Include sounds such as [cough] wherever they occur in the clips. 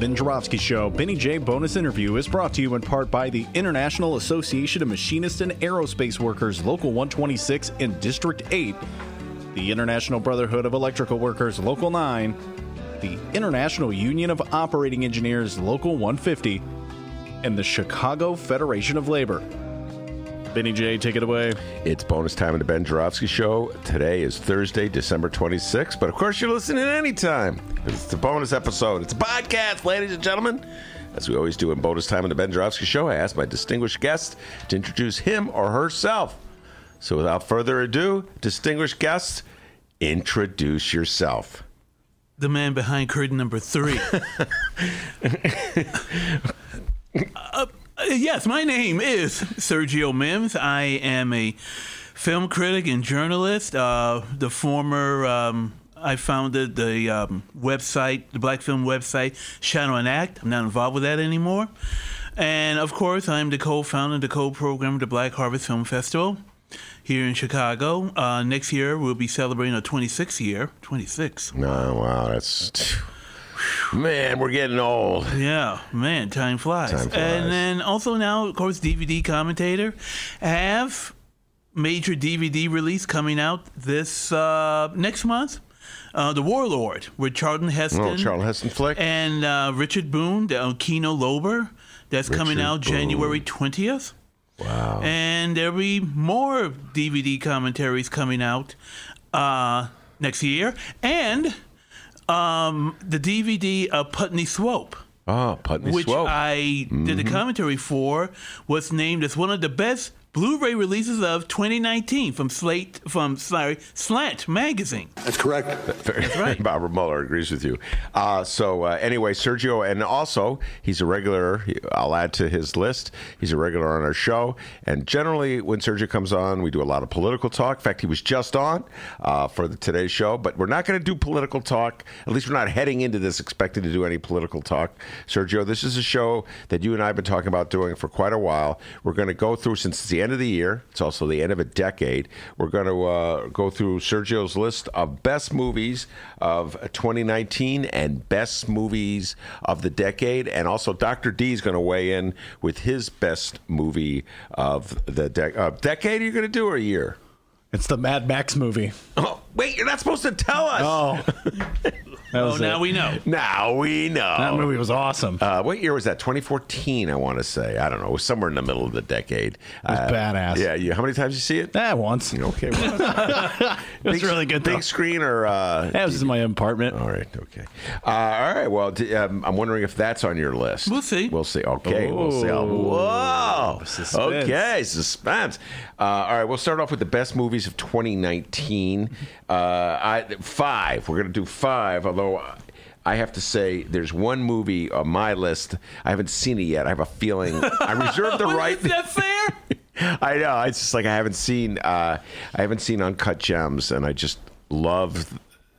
Ben Joravsky Show, Benny J. Bonus interview is brought to you in part by the International Association of Machinists and Aerospace Workers, Local 126 in District 8, the International Brotherhood of Electrical Workers, Local 9, the International Union of Operating Engineers, Local 150, and the Chicago Federation of Labor. Benny J, take it away. It's bonus time in the Ben Joravsky Show. Today is Thursday, December 26th, but of course you're listening anytime. It's a bonus episode. It's a podcast, ladies and gentlemen. As we always do in bonus time in the Ben Joravsky Show, I ask my distinguished guest to introduce him or herself. So without further ado, distinguished guest, introduce yourself. The man behind curtain number three. [laughs] uh, yes, my name is Sergio Mims. I am a film critic and journalist. Uh, the former, um, I founded the um, website, the Black Film website, Shadow and Act. I'm not involved with that anymore. And of course, I'm the co-founder and the co-programmer of the Black Harvest Film Festival here in Chicago. Uh, next year, we'll be celebrating our 26th year. 26. Oh, wow, that's. Man, we're getting old. Yeah, man, time flies. Time flies. And then also now, of course, DVD commentator. Have major DVD release coming out this uh, next month. Uh, the Warlord with Charlton Heston. Oh, Charlton Heston flick. And uh, Richard Boone, the Kino Lorber. That's coming Richard out Boone. January 20th. Wow. And there'll be more DVD commentaries coming out uh, next year. And um, the DVD of Putney Swope, Oh, Putney which Swope. I did a commentary for, was named as one of the best Blu-ray releases of 2019 from Slate, from sorry, Slant magazine. That's correct. That's right. Barbara Muller agrees with you. Uh, so uh, anyway, Sergio, and also he's a regular. I'll add to his list. He's a regular on our show. And generally, when Sergio comes on, we do a lot of political talk. In fact, he was just on uh, for the today's show. But we're not going to do political talk. At least we're not heading into this expecting to do any political talk. Sergio, this is a show that you and I have been talking about doing for quite a while. We're going to go through since it's the end of the year. It's also the end of a decade. We're going to uh, go through Sergio's list of best movies of 2019 and best movies of the decade. And also, Dr. D is going to weigh in with his best movie of the de- uh, decade. Are you going to do or a year? It's the Mad Max movie. Oh, wait, you're not supposed to tell us. Oh, [laughs] Oh, was now it. we know. Now we know. That movie was awesome. Uh, what year was that? 2014, I want to say. I don't know. It was somewhere in the middle of the decade. It was badass. Yeah, yeah. How many times you see it? Ah, once. Okay. Well, [laughs] It was really good. Though. big screen or. Uh, That was in my apartment. all right. Okay. Uh, all right. Well, d- um, I'm wondering if that's on your list. We'll see. We'll see. Okay. We'll see. Whoa. Suspense. Okay. Suspense. Uh, all right. We'll start off with the best movies of 2019. Uh, I, five. We're going to do five. Although. I have to say, there's one movie on my list. I haven't seen it yet. I have a feeling I reserve the [laughs] right. Is that fair? [laughs] I know. It's just like I haven't seen. Uh, I haven't seen Uncut Gems, and I just love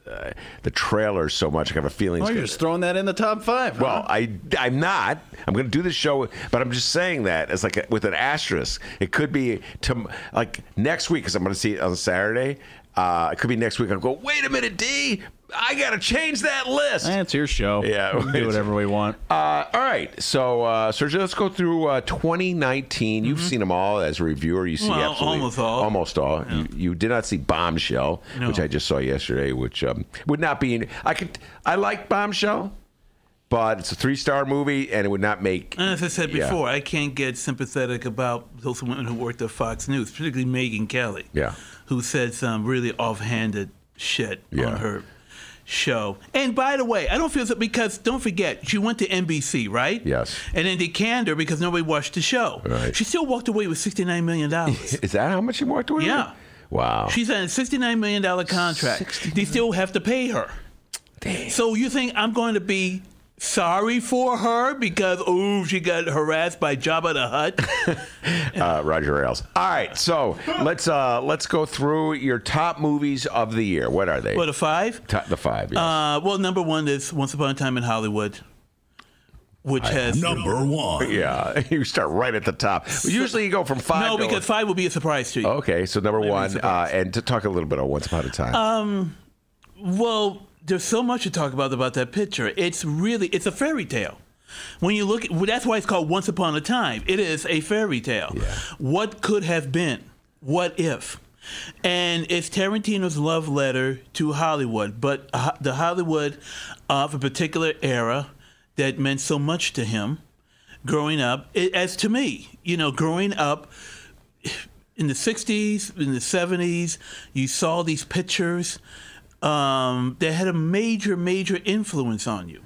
uh, the trailer so much. I have a feeling. Oh, it's you're gonna- just throwing that in the top five. huh? well, I I'm not. I'm going to do this show, but I'm just saying that as like a, with an asterisk. It could be to like next week because I'm going to see it on Saturday. Uh, it could be next week. I'll go. Wait a minute, D. I got to change that list. Eh, it's your show. Yeah, we can do whatever we want. Uh, all right, so uh, Sergio, let's go through uh, 2019. You've seen them all as a reviewer. You see Mm-hmm. Well, almost all. Almost all. You, you did not see Bombshell, No. which I just saw yesterday, which um, would not be. I could. I like Bombshell, but it's a three star movie, and it would not make. As I said Yeah. before, I can't get sympathetic about those women who worked at Fox News, particularly Megyn Kelly, Yeah. Who said some really offhanded shit Yeah. on her show. And by the way, I don't feel so because don't forget she went to NBC, right? Yes. And then they canned her because nobody watched the show. Right. She still walked away with sixty nine million dollars. [laughs] Is that how much she walked away? With? Yeah. With? Wow. She's on a sixty nine million dollar contract. 69. They still have to pay her. Damn. So you think I'm going to be sorry for her because oh she got harassed by Jabba the Hutt? [laughs] uh, Roger Ailes. All right, so [laughs] let's uh, let's go through your top movies of the year. What are they? what a five? Top, the five. Yes. Uh, well, number one is Once Upon a Time in Hollywood, which has Number one. yeah, [laughs] you start right at the top. Usually you go from five. no to- because five will be a surprise to you. Okay, so number Maybe one, uh, and to talk a little bit on Once Upon a Time. Um, Well, there's so much to talk about about that picture. It's really it's a fairy tale. When you look, at, well, that's why it's called Once Upon a Time. It is a fairy tale. Yeah. What could have been? What if? And it's Tarantino's love letter to Hollywood, but uh, the Hollywood of a particular era that meant so much to him growing up, it, as to me, you know, growing up in the 60s, in the 70s, you saw these pictures um, that had a major, major influence on you.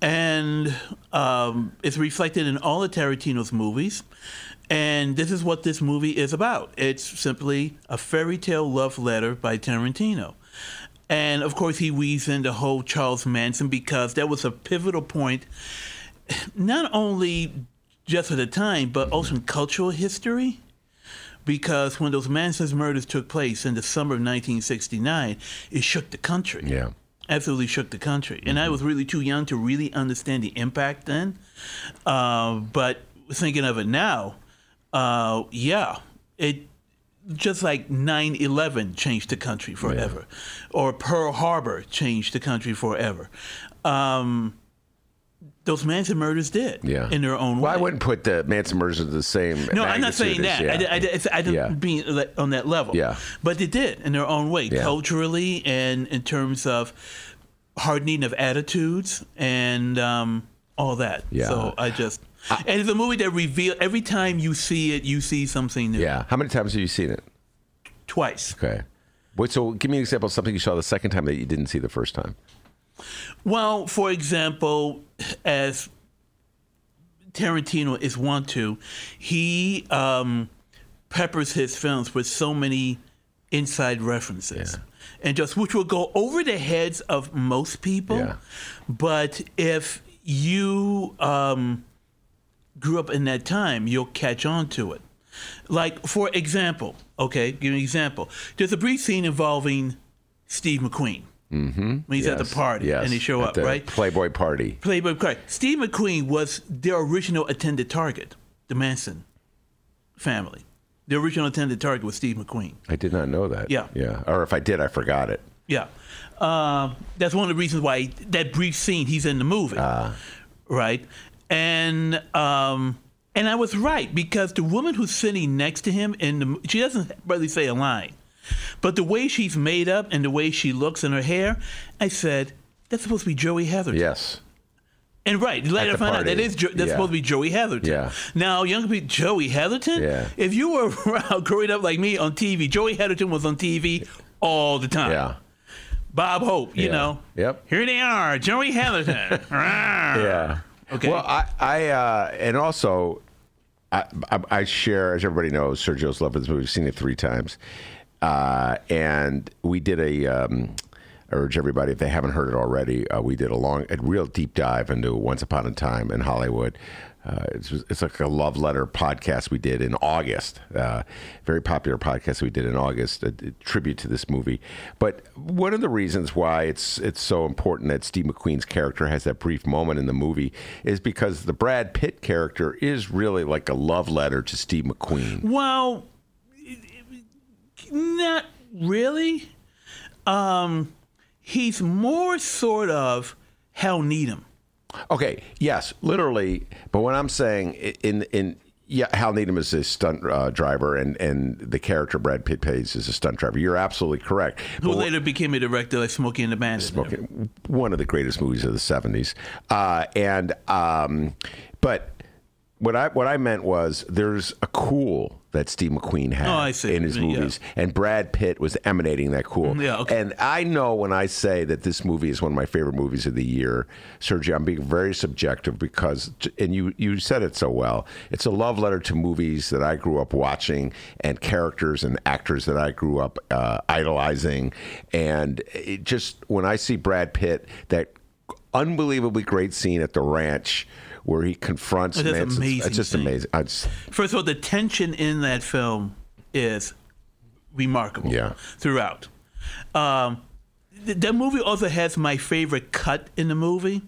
And um, it's reflected in all of Tarantino's movies. And this is what this movie is about it's simply a fairy tale love letter by Tarantino. And of course, he weaves in the whole Charles Manson because that was a pivotal point, not only just at the time, but also in cultural history because when those Manson's murders took place in the summer of 1969, it shook the country. yeah. Absolutely shook the country. And I was really too young to really understand the impact then. Uh, but thinking of it now, uh, yeah, it just like 9 11 changed the country forever, or Pearl Harbor changed the country forever. Um, those Manson murders did Yeah. in their own Well, way. I wouldn't put the Manson murders in the same. No, I'm not saying that. as- I, I, I, I didn't Yeah. be on that level. Yeah. But they did in their own way, Yeah. culturally and in terms of hardening of attitudes and um, all that. Yeah. So I just. and it's a movie that reveals every time you see it, you see something new. yeah. How many times have you seen it? Twice. Okay. Wait, so give me an example of something you saw the second time that you didn't see the first time. Well, for example, as Tarantino is wont to, he um, peppers his films with so many inside references. Yeah. And just which will go over the heads of most people. Yeah. But if you um, grew up in that time, you'll catch on to it. Like, for example, okay, give me an example. There's a brief scene involving Steve McQueen. Mm-hmm. When he's at the party yes, and they show at up, the right? Playboy party. Playboy Craig. Steve McQueen was their original intended target, the Manson family. The original intended target was Steve McQueen. I did not know that. Yeah. Yeah. Or if I did, I forgot it. Yeah. Uh, that's one of the reasons why that brief scene he's in the movie. Right? And um, and I was right because the woman who's sitting next to him in the she doesn't really say a line. But the way she's made up and the way she looks and her hair, I said, that's supposed to be Joey Heatherton. Yes. And right, later I found out that is jo- that's Yeah. supposed to be Joey Heatherton. Yeah. Now, young people, Joey Heatherton. Yeah. If you were [laughs] around growing up like me on TV, Joey Heatherton was on TV all the time. Yeah. Bob Hope, you Yeah. know. Yep. Here they are, Joey Heatherton. [laughs] Yeah. Okay. Well, I, I uh, and also, I, I, I share, as everybody knows, Sergio's love for this movie. We've seen it three times, uh, and we did a. Um, urge everybody, if they haven't heard it already, uh, we did a long, a real deep dive into Once Upon a Time in Hollywood. Uh, it's, it's like a love letter podcast we did in August. Uh, very popular podcast we did in August, a, a tribute to this movie. But one of the reasons why it's it's so important that Steve McQueen's character has that brief moment in the movie is because the Brad Pitt character is really like a love letter to Steve McQueen. Well, not really. Um, he's more sort of Hal Needham. Okay, yes, literally. But what I'm saying in in yeah, Hal Needham is a stunt uh, driver, and and the character Brad Pitt plays is a stunt driver. You're absolutely correct. Who But later became a director like Smokey and the Bandit. Okay, one of the greatest movies of the '70s, uh, and um, but what I what I meant was there's a cool that Steve McQueen had Oh, I see. in his Yeah. movies, and Brad Pitt was emanating that cool. Yeah, okay. And I know when I say that this movie is one of my favorite movies of the year, Sergio, I'm being very subjective because, and you you said it so well. It's a love letter to movies that I grew up watching and characters and actors that I grew up uh, idolizing, and it just when I see Brad Pitt, that unbelievably great scene at the ranch. Where he confronts, is Manson. amazing It's just scene. amazing. Just, First of all, the tension in that film is remarkable. Yeah. Throughout, um, th- that movie also has my favorite cut in the movie.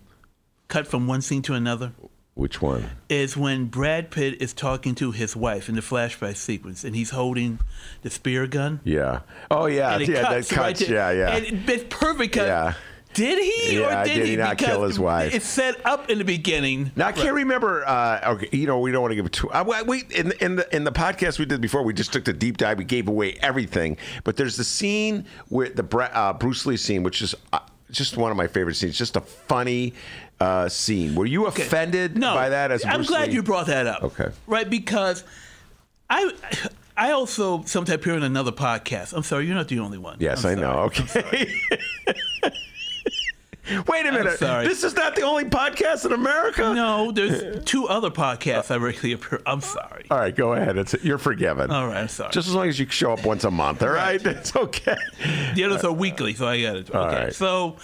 Cut from one scene to another which one? is when Brad Pitt is talking to his wife in the flashback sequence, and he's holding the spear gun. Yeah. Oh yeah. and it yeah. cuts that right cuts. to- yeah. Yeah. And it- it's perfect. 'cause Yeah. Did he Yeah, or did, did he not kill his wife? It's set up in the beginning. Now I can't remember. Uh, okay, you know, we don't want to give it too. Uh, we- in in the in the podcast we did before, we just took the deep dive. We gave away everything, but there's the scene where the uh, Bruce Lee scene, which is uh, just one of my favorite scenes. Just a funny uh, scene. Were you offended no, by that? As I'm Bruce glad Lee? you brought that up. Okay. Right, because I I also sometimes appear in another podcast. I'm sorry, you're not the only one. Yes, I'm I know. sorry. Okay. [laughs] Wait a minute. sorry. This is not the only podcast in America. No, there's two other podcasts I regularly appear. I'm sorry. All right, go ahead. It's you're forgiven. All right, I'm sorry. Just as long as you show up once a month, all right? It's okay. The others are weekly, so I got it. Okay, right. so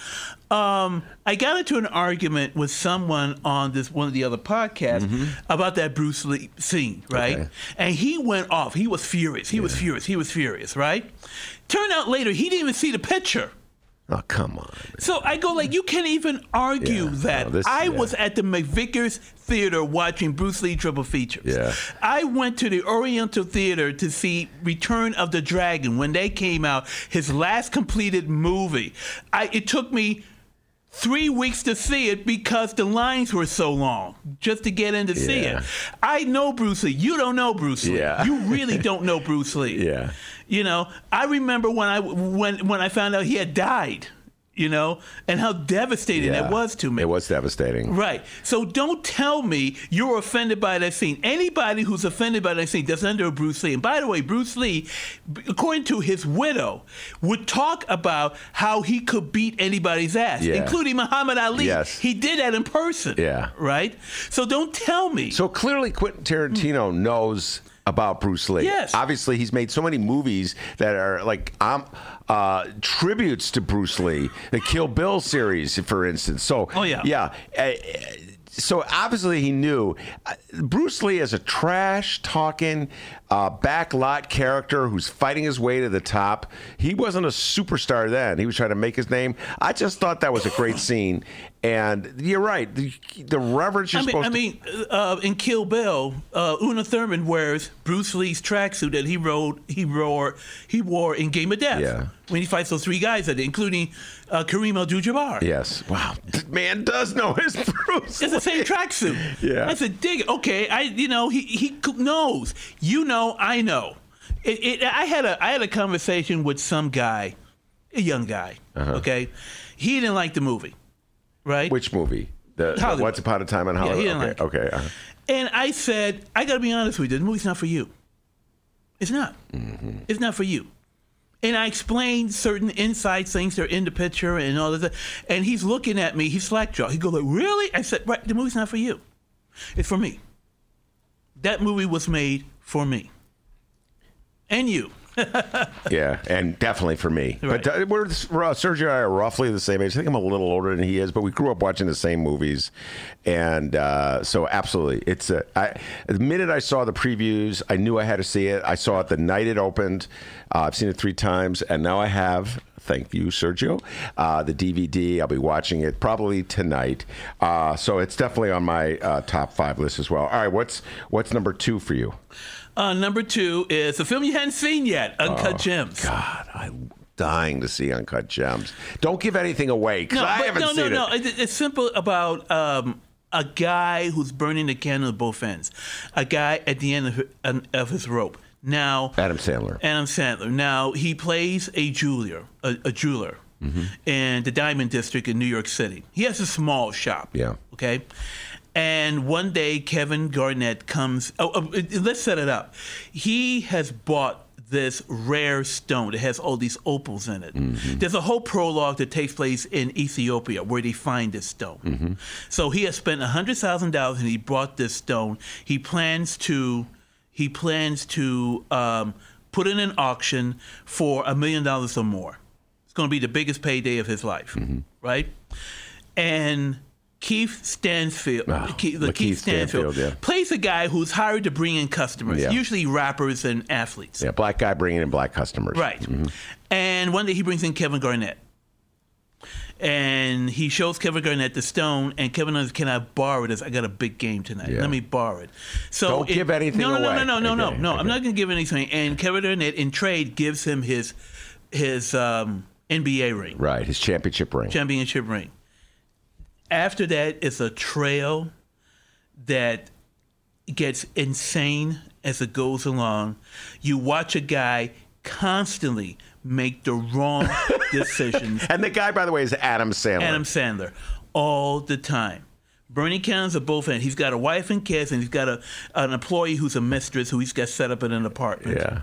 um, I got into an argument with someone on this one of the other podcasts about that Bruce Lee scene, right? Mm-hmm. Okay. And he went off. He was furious. He was furious. He was furious, right? Turned out later he didn't even see the picture. Oh, come on. So I go like, you can't even argue Yeah, that. no, this- I yeah. was at the McVickers Theater watching Bruce Lee triple features. Yeah. I went to the Oriental Theater to see Return of the Dragon when they came out, his last completed movie. I, it took me three weeks to see it because the lines were so long just to get in to see it. I know Bruce Lee. You don't know Bruce Lee. Yeah. You really don't know Bruce Lee. [laughs] Yeah. You know, I remember when I when when I found out he had died. You know, and how devastating Yeah. that was to me. It was devastating. Right. So don't tell me you're offended by that scene. Anybody who's offended by that scene doesn't under Bruce Lee. And by the way, Bruce Lee, according to his widow, would talk about how he could beat anybody's ass, Yeah. including Muhammad Ali. Yes. He did that in person. Yeah. Right? So don't tell me. So clearly, Quentin Tarantino knows about Bruce Lee. Yes. Obviously, he's made so many movies that are like um, uh, tributes to Bruce Lee. The Kill Bill series, for instance. So, Oh, yeah. yeah. Uh, so obviously he knew uh, Bruce Lee is a trash talking uh, backlot character who's fighting his way to the top. He wasn't a superstar then. He was trying to make his name. I just thought that was a great scene. And you're right. The, the reverence you're I mean, supposed I mean, uh, in Kill Bill, uh, Uma Thurman wears Bruce Lee's tracksuit that he rode, he wore, he wore in Game of Death. Yeah. When he fights those three guys, at it, including uh, Kareem Abdul-Jabbar. Yes. Wow. This man does know his [laughs] Bruce. It's the same tracksuit. Yeah. I said, dig. Okay, I, you know, he he knows. You know, I know. It, it, I had a I had a conversation with some guy, a young guy. Okay, he didn't like the movie, right? Which movie? The, the. Once Upon a Time in Hollywood. didn't okay. like okay. uh-huh. And I said, I got to be honest with you. The movie's not for you. It's not. Mm-hmm. It's not for you. And I explained certain inside things that are in the picture and all that. And he's looking at me. He's slack jaw. He goes like, "Really?" I said, "Right. The movie's not for you. It's for me. That movie was made for me and you." [laughs] Yeah, and definitely for me. Right. But uh, we're uh, Sergio and I are roughly the same age. I think I'm a little older than he is, but we grew up watching the same movies, and uh, so absolutely, it's a. I, the minute I saw the previews, I knew I had to see it. I saw it the night it opened. Uh, I've seen it three times, and now I have. Thank you, Sergio. Uh, the DVD. I'll be watching it probably tonight. Uh, so it's definitely on my uh, top five list as well. All right, what's what's number two for you? Uh, number two is a film you hadn't seen yet, Uncut Gems. Oh, God, I'm dying to see Uncut Gems. Don't give anything away because I haven't no, seen no, it. no. It, it's simple about um, a guy who's burning the candle at both ends. A guy at the end of, of his rope. Now, Adam Sandler. Adam Sandler. Now he plays a jeweler, a, a jeweler, Mm-hmm. in the Diamond District in New York City. He has a small shop. Yeah. Okay. And one day, Kevin Garnett comes. Oh, oh, let's set it up. He has bought this rare stone. It has all these opals in it. Mm-hmm. There's a whole prologue that takes place in Ethiopia where they find this stone. Mm-hmm. So he has spent hundred thousand dollars and he bought this stone. He plans to he plans to um, put in an auction for a million dollars or more. It's going to be the biggest payday of his life, Mm-hmm. right? And Keith Stanfield, Ah, Keith, the Keith Stanfield, Stanfield, yeah. plays a guy who's hired to bring in customers, Yeah. usually rappers and athletes. Yeah, black guy bringing in black customers. Right. And one day he brings in Kevin Garnett. And he shows Kevin Garnett the stone, and Kevin says, "Can I borrow this? I got a big game tonight. Yeah. Let me borrow it." So Don't it- give anything no, no, away. No, no, no, no, Okay, no, okay. I'm not going to give anything. And Kevin Garnett, in trade, gives him his his um, NBA ring, Right, his championship ring. championship ring. After that, it's a trail that gets insane as it goes along. You watch a guy constantly make the wrong [laughs] decisions. and the guy, by the way, is Adam Sandler. Adam Sandler, all the time. Bernie Counts are both in. He's got a wife and kids, and he's got a an employee who's a mistress who he's got set up in an apartment. Yeah.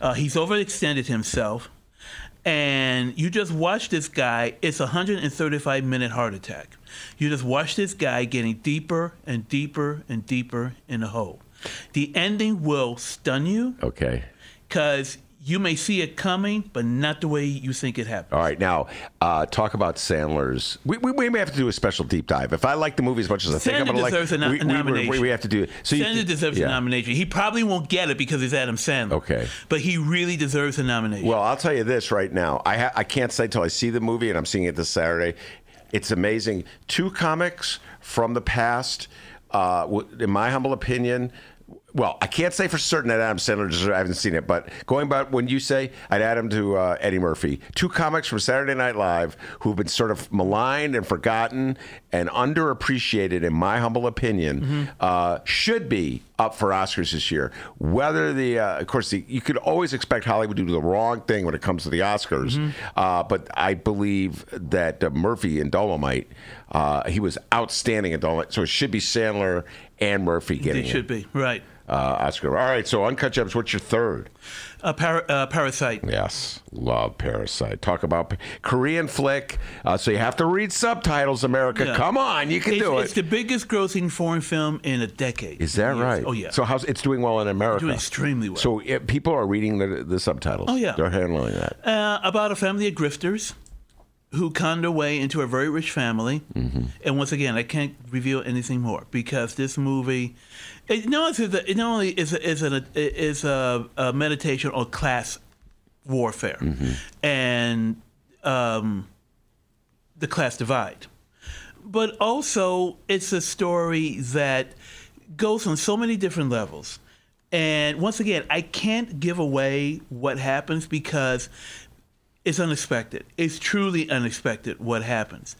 Uh, he's overextended himself, and you just watch this guy. It's a 135 minute heart attack. You just watch this guy getting deeper and deeper and deeper in the hole. The ending will stun you okay. because you may see it coming, but not the way you think it happened. All right, now uh, talk about Sandler's. We, we, we may have to do a special deep dive. If I like the movie as much as I think I'm Sandler going to like, deserves a no- we, we- nomination. We, we have to do. So you- Sandler deserves yeah. a nomination. He probably won't get it because he's Adam Sandler. Okay. But he really deserves a nomination. Well, I'll tell you this right now. I ha- I can't say till I see the movie, and I'm seeing it this Saturday. It's amazing. Two comics from the past, uh, in my humble opinion. Well, I can't say for certain that Adam Sandler deserves. I haven't seen it, but going back when you say I'd add him to uh, Eddie Murphy, two comics from Saturday Night Live who've been sort of maligned and forgotten and underappreciated, in my humble opinion, uh, should be up for Oscars this year. Whether the, uh, of course, the, you could always expect Hollywood to do the wrong thing when it comes to the Oscars, uh, but I believe that uh, Murphy in Dolomite, uh, he was outstanding in Dolomite, so it should be Sandler and Murphy getting it it. should be. Right. Uh, Oscar. All right, so Uncut Gems, what's your third? Uh, Par- uh, Parasite. Yes, love Parasite. Talk about Korean flick. Uh, so you have to read subtitles, America. Yeah. Come on, you can It's, do it. it's the biggest grossing foreign film in a decade. Is that Years. right? Oh, yeah. So how's it's doing well in America? Doing extremely well. So it, people are reading the, the subtitles. Oh, yeah. they're handling that. uh, about a family of grifters who conned their way into a very rich family. Mm-hmm. And once again, I can't reveal anything more because this movie, it, no, it's a, it not only is a, is a, is a, a meditation on class warfare Mm-hmm. and um, the class divide, but also it's a story that goes on so many different levels. And once again, I can't give away what happens because it's unexpected. It's truly unexpected what happens.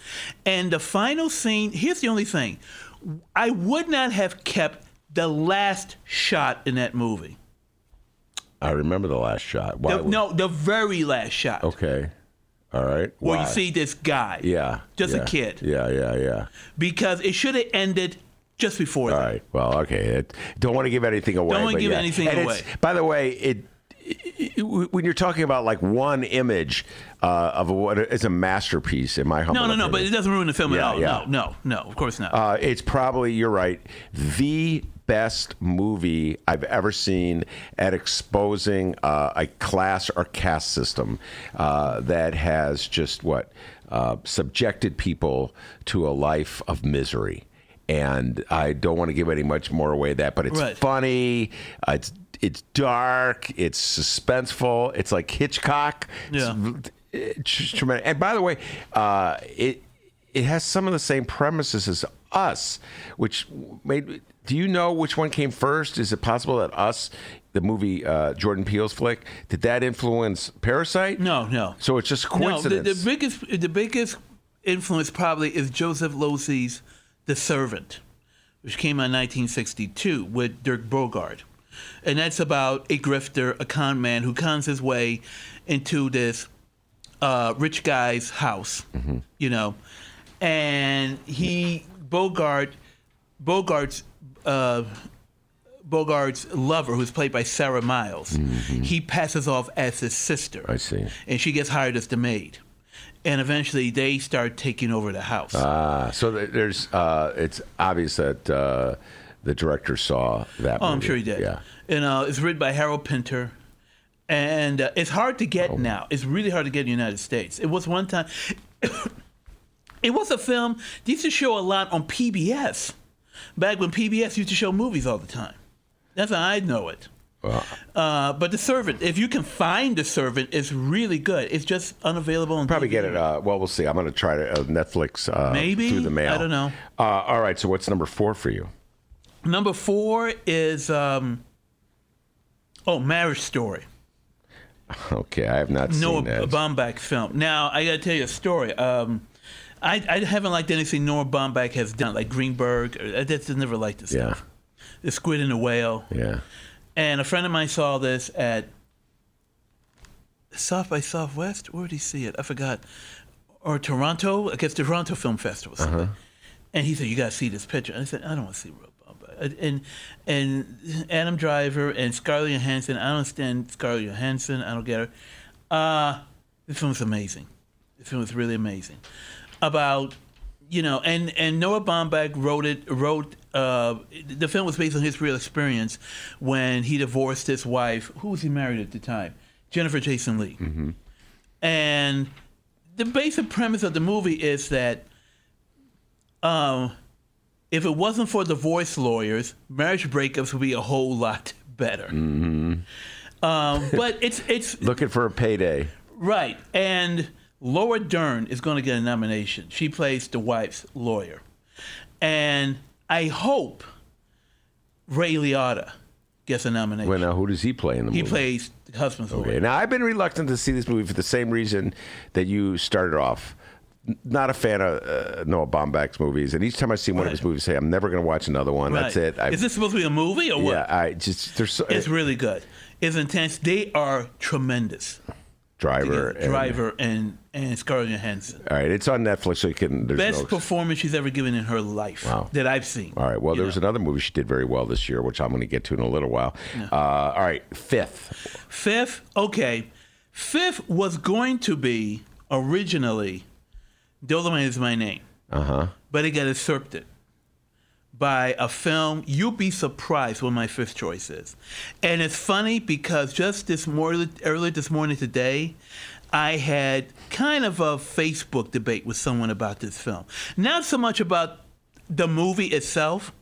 And the final scene here's the only thing I would not have kept the last shot in that movie. I remember the last shot. Why The- no, the very last shot. Okay. All right. Where you see this guy. Yeah. Just yeah, a kid. Yeah, yeah, yeah. Because it should have ended just before All that. right. Well, okay. It, don't want to give anything away. Don't wanna give yeah. anything And away. By the way, it- when you're talking about like one image uh, of what is a masterpiece, in my humble No, no, no, but it doesn't ruin the film Yeah, at all. yeah. No, no, no, of course not. Uh, it's probably you're right. The best movie I've ever seen at exposing uh, a class or caste system uh, that has just what uh, subjected people to a life of misery. And I don't want to give any much more away that, but it's Right. funny. Uh, it's it's dark. It's suspenseful. It's like Hitchcock. Yeah. It's, it's tremendous. And by the way, uh, it it has some of the same premises as Us, which made. Do you know which one came first? Is it possible that Us, the movie uh, Jordan Peele's flick, did that influence Parasite? no, no. So it's just No, the, coincidence. the biggest the biggest influence probably is Joseph Losey's The Servant, which came out in 1962 with Dirk Bogarde. And that's about a grifter, a con man who cons his way into this uh, rich guy's house, Mm-hmm. you know. And he, Bogarde, Bogarde's uh, Bogarde's lover, who's played by Sarah Miles, he passes off as his sister. Mm-hmm. I see. And she gets hired as the maid. And eventually they start taking over the house. Ah, so there's. Uh, it's obvious that uh, the director saw that. oh, I'm sure he did. Yeah. And uh, it's written by Harold Pinter. And uh, it's hard to get Oh. now. It's really hard to get in the United States. It was one time. [coughs] it was a film. They used to show a lot on PBS. Back when PBS used to show movies all the time. That's how I know it. Uh, but The Servant, if you can find The Servant, it's really good. It's just unavailable on Probably get it. Uh, well, we'll see. I'm going to try to uh, Netflix uh, Maybe? through the mail. I don't know. Uh, all right. So what's number four for you? Number four is um, oh, Marriage Story. Okay, I have not Noah seen that. Baumbach film. Now I got to tell you a story. Um, I, I haven't liked anything Noah Baumbach has done, like Greenberg. I just never liked this yeah, stuff. The Squid and the Whale. yeah. And a friend of mine saw this at South by Southwest. Where did he see it? I forgot. Or Toronto, I guess the Toronto Film Festival. Uh-huh. And he said, "You got to see this picture." And I said, "I don't want to see Baumbach." And and Adam Driver and Scarlett Johansson. I don't understand Scarlett Johansson. I don't get her. Uh, this film is amazing. This film is really amazing. About you know, and and Noah Baumbach wrote it. Wrote uh, the film was based on his real experience when he divorced his wife. Who was he married at the time? Jennifer Jason Lee. And the basic premise of the movie is that um, if it wasn't for divorce lawyers, marriage breakups would be a whole lot better. Um, but it's it's [laughs] Looking for a payday. Right. And Laura Dern is going to get a nomination. She plays the wife's lawyer. And I hope Ray Liotta gets a nomination. Well, now who does he play in the he movie? He plays the husband's Okay. lawyer. Now I've been reluctant to see this movie for the same reason that you started off. Not a fan of uh, Noah Baumbach's movies, and each time I see one of his movies, I say I'm never going to watch another one. That's Right. it. I, Is this supposed to be a movie or what? yeah, I just there's so, It's really good. It's intense. They are tremendous. Driver. and- Driver and, and Scarlett Johansson. All right, it's on Netflix, so you can. Best no, performance she's ever given in her life Wow. that I've seen. All right. Well, there was another movie she did very well this year, which I'm going to get to in a little while. Uh, all right, fifth. Fifth, okay. Fifth was going to be originally Dolomite is my name, Uh huh. but it got usurped by a film. You'll be surprised what my fifth choice is. And it's funny because just this morning, earlier this morning today, I had kind of a Facebook debate with someone about this film. Not so much about the movie itself,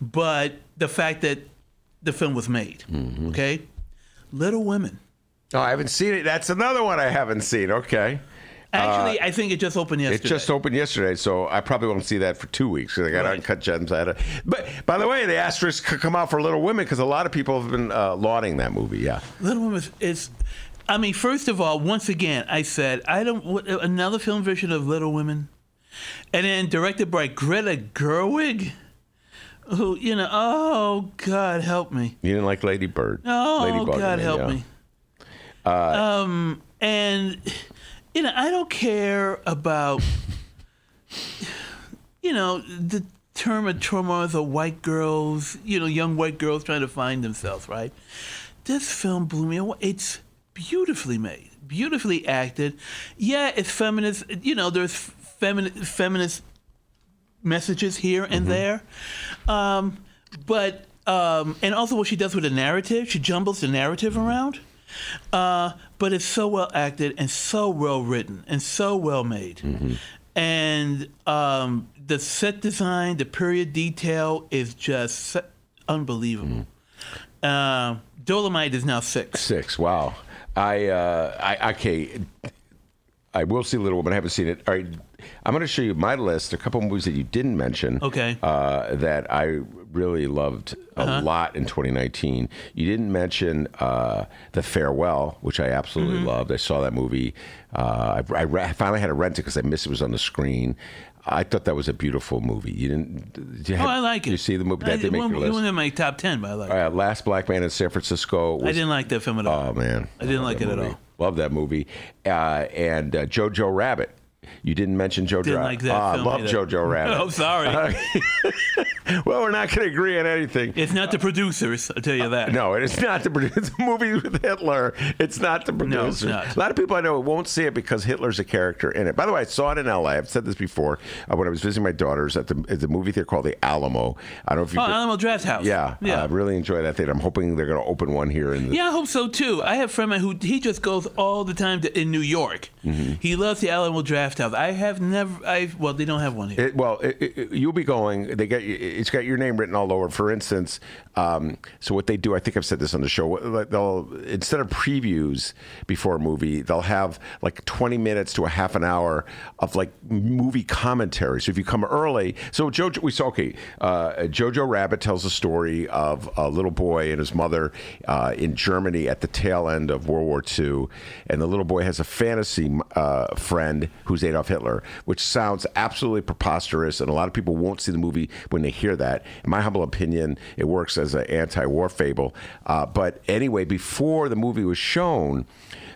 but the fact that the film was made. Okay? Little Women. Oh, I haven't seen it. That's another one I haven't seen. Okay. Actually, I think it just opened yesterday. It just opened yesterday, so I probably won't see that for two weeks because I got Right. uncut gems. Had a, but by the way, the asterisk could come out for Little Women because a lot of people have been uh, lauding that movie. Yeah. Little Women is. I mean, first of all, once again, I said I don't what, another film version of Little Women, and then directed by Greta Gerwig, who you know, oh God help me, You didn't like Lady Bird. oh Ladybug, I God mean, help yeah. me. um, and you know, I don't care about you know the term of trauma of white girls, you know, young white girls trying to find themselves, right? This film blew me away. It's beautifully made, beautifully acted. Yeah, it's feminist. You know, there's feminist feminist messages here and there, um, but um, and also what she does with the narrative, she jumbles the narrative around. Uh, but it's so well acted and so well written and so well made. And um, the set design, the period detail is just unbelievable. Uh, Dolomite is now six. Six. Wow. I, uh, I okay. I will see Little Woman. I haven't seen it. All right. I'm going to show you my list. A couple movies that you didn't mention. Okay. Uh, that I really loved a Uh-huh. lot in 2019. You didn't mention uh, The Farewell, which I absolutely Mm-hmm. loved. I saw that movie. Uh, I, I re- finally had to rent it because I missed it was on the screen. I thought that was a beautiful movie. You didn't? Did you Oh, have- I like it. You see the movie? I, That didn't make it your list. wasn't in my top ten, but I like it. Uh, Last Black Man in San Francisco. Was, I didn't like that film at all. Oh man, I didn't Love like that it at all. Love that movie. Uh, and uh, Jojo Rabbit. You didn't mention Joe Didn't like that I film love either. Jojo Rabbit. I'm sorry. [laughs] [laughs] well, we're not going to agree on anything. It's not the producers, I'll tell you that. No, it is not the producer. [laughs] It's a movie with Hitler. It's not the No, it's not. A lot of people I know won't see it because Hitler's a character in it. By the way, I saw it in L.A. I've said this before uh, when I was visiting my daughters at the, at the movie theater called the Alamo. I don't know if you. Oh, Alamo Drafthouse. yeah, Yeah. I really enjoy that theater. I'm hoping they're going to open one here in the. Yeah, I hope so too. I have a friend who he just goes all the time to, in New York. Mm-hmm. He loves the Alamo Draft I have never. I well, they don't have one here. It, well, it, it, you'll be going. They get it's got your name written all over. For instance, um, so what they do, I think I've said this on the show. They'll instead of previews before a movie, they'll have like 20 minutes to a half an hour of like movie commentary. So if you come early, so Jojo, we saw okay, uh, Jojo Rabbit tells a story of a little boy and his mother uh, in Germany at the tail end of World War II, and the little boy has a fantasy uh, friend who's Adolf Hitler, which sounds absolutely preposterous, and a lot of people won't see the movie when they hear that. In my humble opinion, it works as an anti-war fable. Uh, but anyway, before the movie was shown.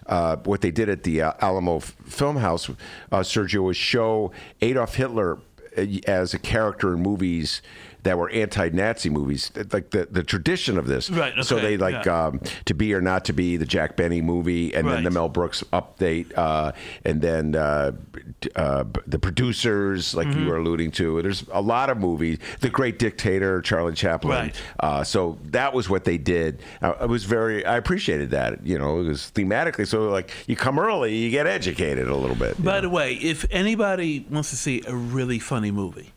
Uh, what they did at the uh, Alamo F- Filmhouse, uh, Sergio, was show Adolf Hitler uh, as a character in movies that were anti-Nazi movies, like the, the tradition of this. Right, So they like yeah. um, to be or not to be the Jack Benny movie, and then the Mel Brooks update, uh, and then uh, uh, the producers, like Mm-hmm. you were alluding to. There's a lot of movies. The Great Dictator, Charlie Chaplin. Right. Uh, so that was what they did. Uh, I was very, I appreciated that. You know, it was thematically. So like, you come early, you get educated a little bit. By know. the way, if anybody wants to see a really funny movie,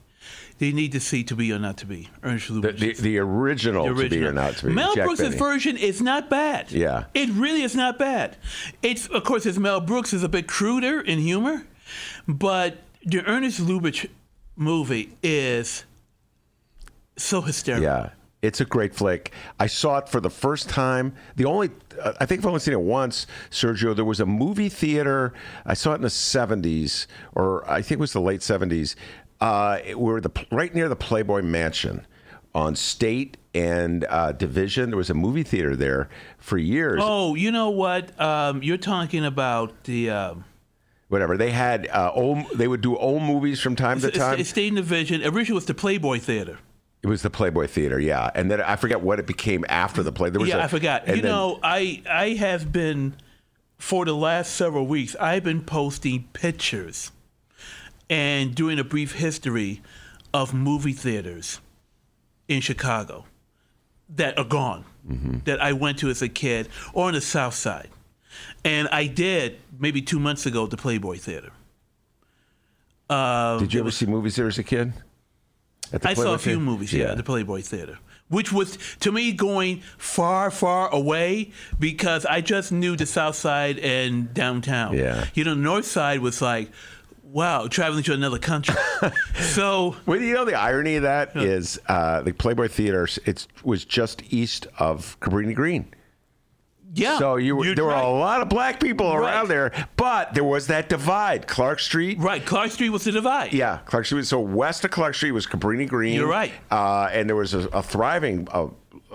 they need to see To Be or Not to Be. Ernest the, Lubitsch. the, the original, The to be or not to be. Mel Jack Brooks' Benny. version is not bad. Yeah. It really is not bad. It's of course it's Mel Brooks is a bit cruder in humor, but the Ernest Lubitsch movie is so hysterical. Yeah. It's a great flick. I saw it for the first time. The only, uh, I think I've only seen it once, Sergio. There was a movie theater. I saw it in the 70s, or I think it was the late 70s. Uh, we were the, right near the Playboy Mansion on State and uh, Division. There was a movie theater there for years. Oh, you know what? Um, you're talking about the um, Whatever. They had uh, old, they would do old movies from time to time. it stayed in the vision. Originally, it was the Playboy Theater. It was the Playboy Theater, yeah. And then I forget what it became after the play. There was Yeah, a- I forgot. You then- know, I I have been for the last several weeks. I've been posting pictures and doing a brief history of movie theaters in Chicago that are gone Mm-hmm. that I went to as a kid or on the South Side, and I did maybe two months ago at the Playboy Theater. Uh, Did you ever see movies there as a kid? At the I saw a few Theater? movies, yeah, at the Playboy Theater, which was to me going far, far away because I just knew the South Side and downtown. Yeah. you know, North Side was like, wow, traveling to another country. [laughs] so Well, you know the irony of that is uh, the Playboy Theater. It was just east of Cabrini Green, yeah, so you were, there were a lot of black people Right. around there. But there was that divide. Clark Street, right. Clark Street was the divide. yeah, Clark Street. So west of Clark Street was Cabrini Green. You're right. uh, and there was a, a thriving. Uh,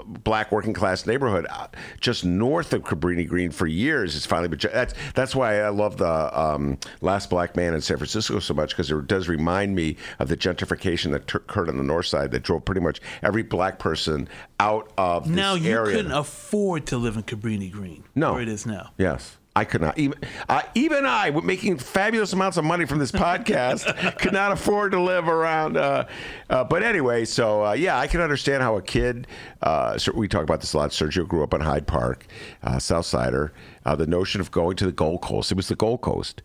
Black working class neighborhood, uh, just north of Cabrini Green for years. It's finally, but that's that's why I love the um, Last Black Man in San Francisco so much because it does remind me of the gentrification that occurred on the north side that drove pretty much every black person out of this Now you area. couldn't afford to live in Cabrini Green. No. where it is now. Yes. I could not even uh, even I, making fabulous amounts of money from this podcast, [laughs] could not afford to live around. Uh, uh, but anyway, so uh, yeah, I can understand how a kid. Uh, we talk about this a lot. Sergio grew up on Hyde Park, uh, South Sider. Uh, the notion of going to the Gold Coast. It was the Gold Coast.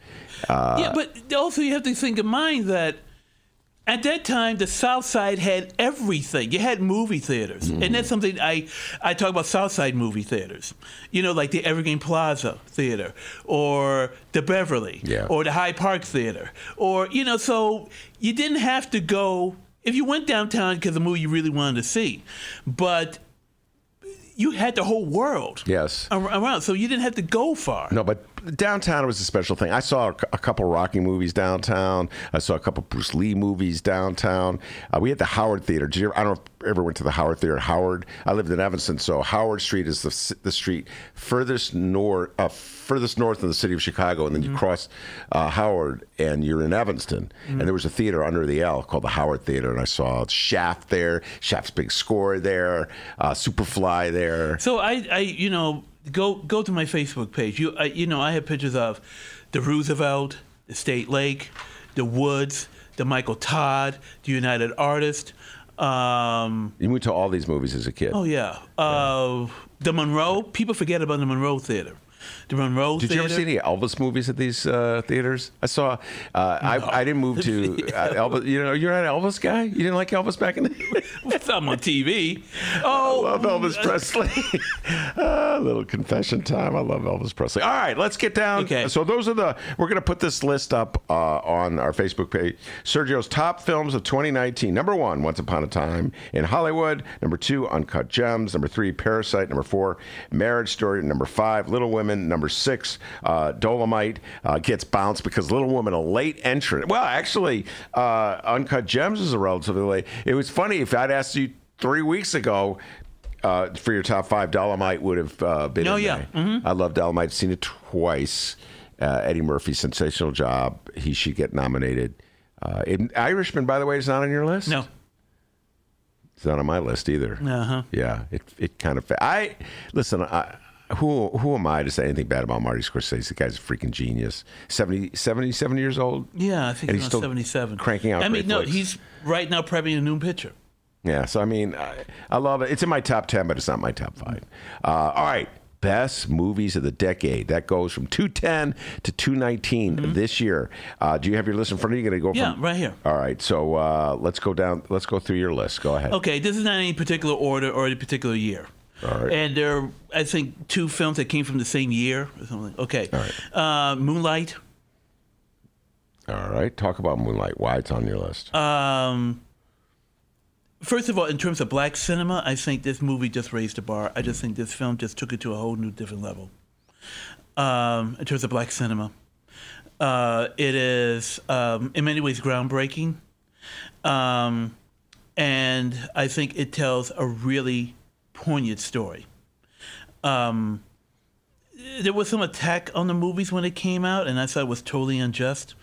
Yeah, but also you have to think in mind that at that time the South Side had everything. You had movie theaters, and Mm-hmm. that's something I I talk about South Side movie theaters. You know, like the Evergreen Plaza Theater or the Beverly Yeah. or the Hyde Park Theater, or you know, so you didn't have to go if you went downtown because the movie you really wanted to see, but you had the whole world Yes. around, so you didn't have to go far. No, but downtown was a special thing. I saw a, a couple Rocky movies downtown. I saw a couple Bruce Lee movies downtown. Uh, we had the Howard Theater. Did you I don't know if you ever went to the Howard Theater. Howard. I lived in Evanston, so Howard Street is the the street furthest north, uh, furthest north in the city of Chicago, and then you cross uh, Howard and you're in Evanston. And there was a theater under the L called the Howard Theater, and I saw Shaft there, Shaft's Big Score there, uh, Superfly there. So I, I, you know, go go to my Facebook page. You, I, you know, I have pictures of the Roosevelt, the State Lake, the Woods, the Michael Todd, the United Artist. Um, You went to all these movies as a kid. oh yeah, uh, the Monroe. People forget about the Monroe Theater. The Monroe Did Theater. you ever see any Elvis movies at these uh, theaters? I saw. Uh, I, I didn't move to [laughs] uh, Elvis. You know, you're not an Elvis guy. You didn't like Elvis back in the. [laughs] What's on TV? Oh, I love Elvis [laughs] Presley. Ah, little confession time. I love Elvis Presley. All right, let's get down. Okay. So those are the. We're going to put this list up uh, on our Facebook page. Sergio's top films of 2019. Number one, Once Upon a Time in Hollywood. Number two, Uncut Gems. Number three, Parasite. Number four, Marriage Story. Number five, Little Women. Number six, uh, Dolomite uh, gets bounced because Little Women a late entrant. Well, actually, uh, Uncut Gems is a relatively late. It was funny if I'd asked you three weeks ago uh, for your top five, Dolomite would have uh, been. Oh, yeah. there. I love Dolomite. Seen it twice. Uh, Eddie Murphy, sensational job. He should get nominated. Uh, Irishman, by the way, is not on your list. no. it's not on my list either. Uh huh. Yeah, it it kind of. Fa- I listen. I, who who am I to say anything bad about Marty Scorsese? The guy's a freaking genius. 70, 77 years old. Yeah, I think he's, still 77. cranking out I mean, no, flicks. he's right now prepping a new picture. Yeah, so I mean, I, I love it. It's in my top 10, but it's not my top five. Uh, all right. Best movies of the decade. That goes from 210 to 219 this year. Uh, do you have your list in front of you? You're going to go Yeah, from. right here. All right. So uh, let's go down. Let's go through your list. Go ahead. Okay, this is not any particular order or any particular year. Right. And there are, I think, two films that came from the same year or something. Okay. Right. Uh, Moonlight. All right. Talk about Moonlight. Why it's on your list. Um, first of all, in terms of black cinema, I think this movie just raised the bar. I just think this film just took it to a whole new different level. Um, in terms of black cinema, uh, it is um, in many ways groundbreaking, um, and I think it tells a really poignant story. Um, there was some attack on the movies when it came out, and I thought it was totally unjust.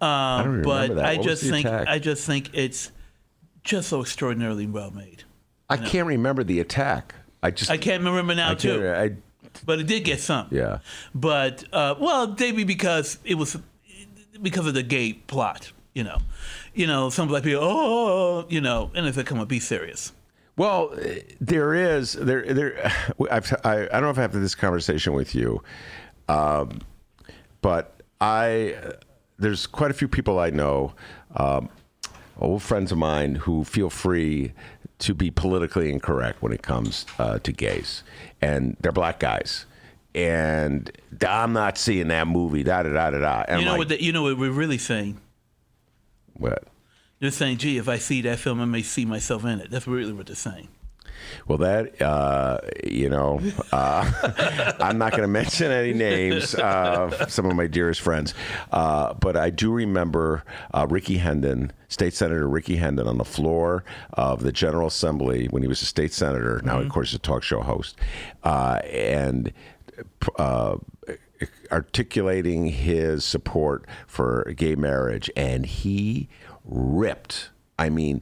Um, don't even but remember that. I What was just the think attack? I just think it's just so extraordinarily well made. I can't remember the attack. I just. I can't remember now I too. I, but it did get some. yeah. But uh, well, maybe because it was because of the gay plot. You know, you know, some black people, oh, you know, and it's like, come on, be serious. Well, there is there there. [sighs] I've, I I don't know if I have this conversation with you, um, but I there's quite a few people I know, um, old friends of mine who feel free to be politically incorrect when it comes uh, to gays, and they're black guys. And I'm not seeing that movie. Da da da da da. And you know like, what? The, you know what we're really saying? what? They're saying, "Gee, if I see that film, I may see myself in it." That's really what they're saying. Well, that uh, you know, uh, [laughs] I'm not going to mention any names of some of my dearest friends, uh, but I do remember uh, Ricky Hendon, State Senator Ricky Hendon, on the floor of the General Assembly when he was a state senator. Now, of course, he's a talk show host, uh, and. Uh, articulating his support for gay marriage and he ripped i mean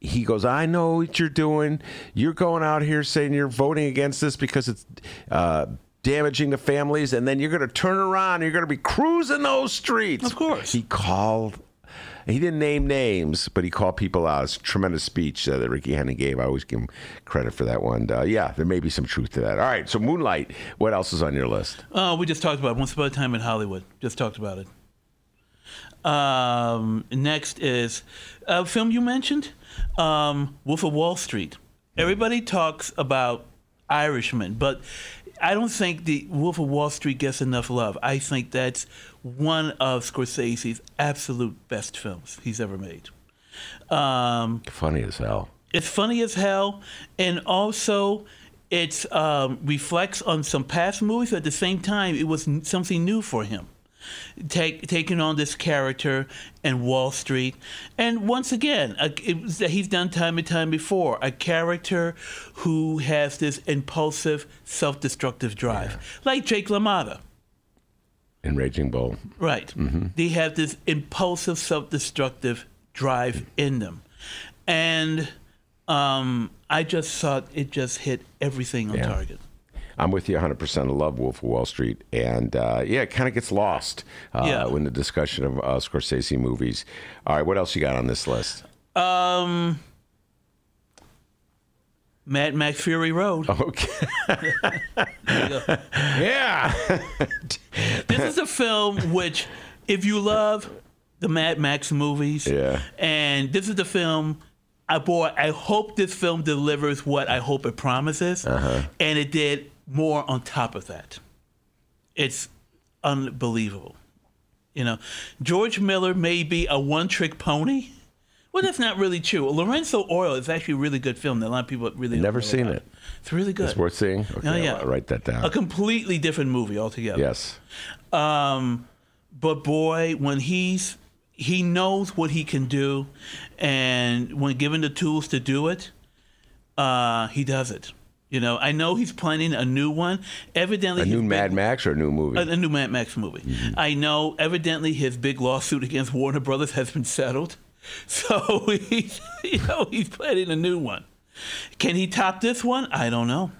he goes i know what you're doing you're going out here saying you're voting against this because it's uh, damaging the families and then you're going to turn around and you're going to be cruising those streets Of course. he called he didn't name names, but he called people out. It's a tremendous speech uh, that Ricky Hendon gave. I always give him credit for that one. Uh, yeah, there may be some truth to that. All right, so Moonlight. What else is on your list? Oh, we just talked about. Once Upon a Time in Hollywood. Just talked about it. Um, next is a film you mentioned, um, Wolf of Wall Street. Everybody talks about Irishman, but I don't think the Wolf of Wall Street gets enough love. I think that's one of Scorsese's absolute best films he's ever made. Um, Funny as hell. it's funny as hell, and also It um, reflects on some past movies, at the same time, it was something new for him. Take, taking on this character in Wall Street, and once again, a, it was he's done time and time before. A character who has this impulsive, self-destructive drive, like Jake LaMotta. In Raging Bull. Right. They have this impulsive, self-destructive drive in them, and um, I just thought it just hit everything on Yeah. target. I'm with you 100%. I love Wolf of Wall Street. And uh, yeah, it kind of gets lost uh, Yeah. when the discussion of uh, Scorsese movies. All right, what else you got on this list? Um, Mad Max Fury Road. [laughs] Okay. There you go. yeah. [laughs] This is a film which, if you love the Mad Max movies, Yeah. and this is the film. I boy, I hope this film delivers what I hope it promises, Uh-huh. and it did more on top of that. It's unbelievable. You know, George Miller may be a one-trick pony. Well, that's not really true. Lorenzo Oil is actually a really good film that a lot of people really Never seen about. it. It's really good. It's worth seeing? Okay, Oh, yeah. I'll write that down. a completely different movie altogether. Yes. Um, but boy, when he's he knows what he can do, and when given the tools to do it, uh, he does it. You know, I know he's planning a new one. Evidently, A new big- Mad Max or a new movie? a, a new Mad Max movie. Mm-hmm. I know. Evidently, his big lawsuit against Warner Brothers has been settled, [laughs] so he's [laughs] you know he's planning a new one. Can he top this one? I don't know.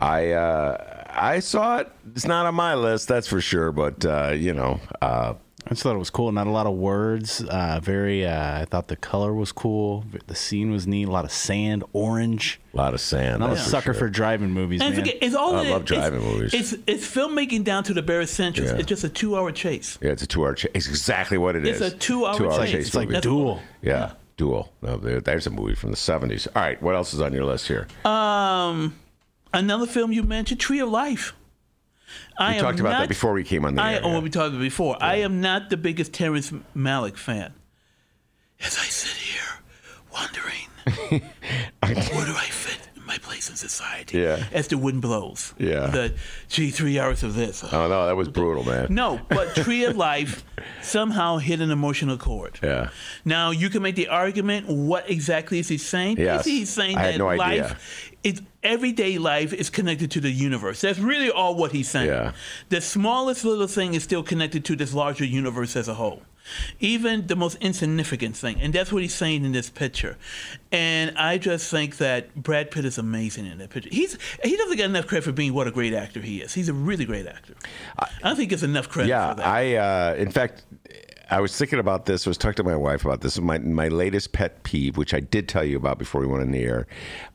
I uh, I saw it. It's not on my list, that's for sure. But uh, you know, uh, I just thought it was cool. Not a lot of words. Uh, very. Uh, I thought the color was cool. The scene was neat. A lot of sand, orange. a lot of sand. I'm a that's for sucker sure. for driving movies, And man. forget, it's all I it love is. driving it's, movies. It's it's filmmaking down to the bare essentials. Yeah. It's just a two-hour chase. Yeah, it's a two-hour chase. It's exactly what it It's is. a two-hour two-hour chase. chase it's like movie. Duel. Yeah, Duel. No, there's a movie from the 70s. All right, what else is on your list here? Um, another film you mentioned, Tree of Life. I we talked about not, that before we came on the I air. oh, yeah. we talked about it before. I am not the biggest Terrence Malick fan. As I sit here wondering, [laughs] where do I fit in my place in society? Yeah. As the wind blows. Yeah. The gee, three hours of this. Oh, no, that was brutal, man. No, but Tree of Life somehow hit an emotional chord. Yeah. Now you can make the argument: what exactly is he saying? Yes. Basically, he's saying I that no life, is everyday life, is connected to the universe. That's really all what he's saying. Yeah. The smallest little thing is still connected to this larger universe as a whole. Even the most insignificant thing, and that's what he's saying in this picture. And I just think that Brad Pitt is amazing in that picture. He's he doesn't get enough credit for being what a great actor he is. He's a really great actor. I don't think it's enough credit Yeah, for that. I, uh, in fact, I was thinking about this. I was talking to my wife about this. My my latest pet peeve, which I did tell you about before we went on the air.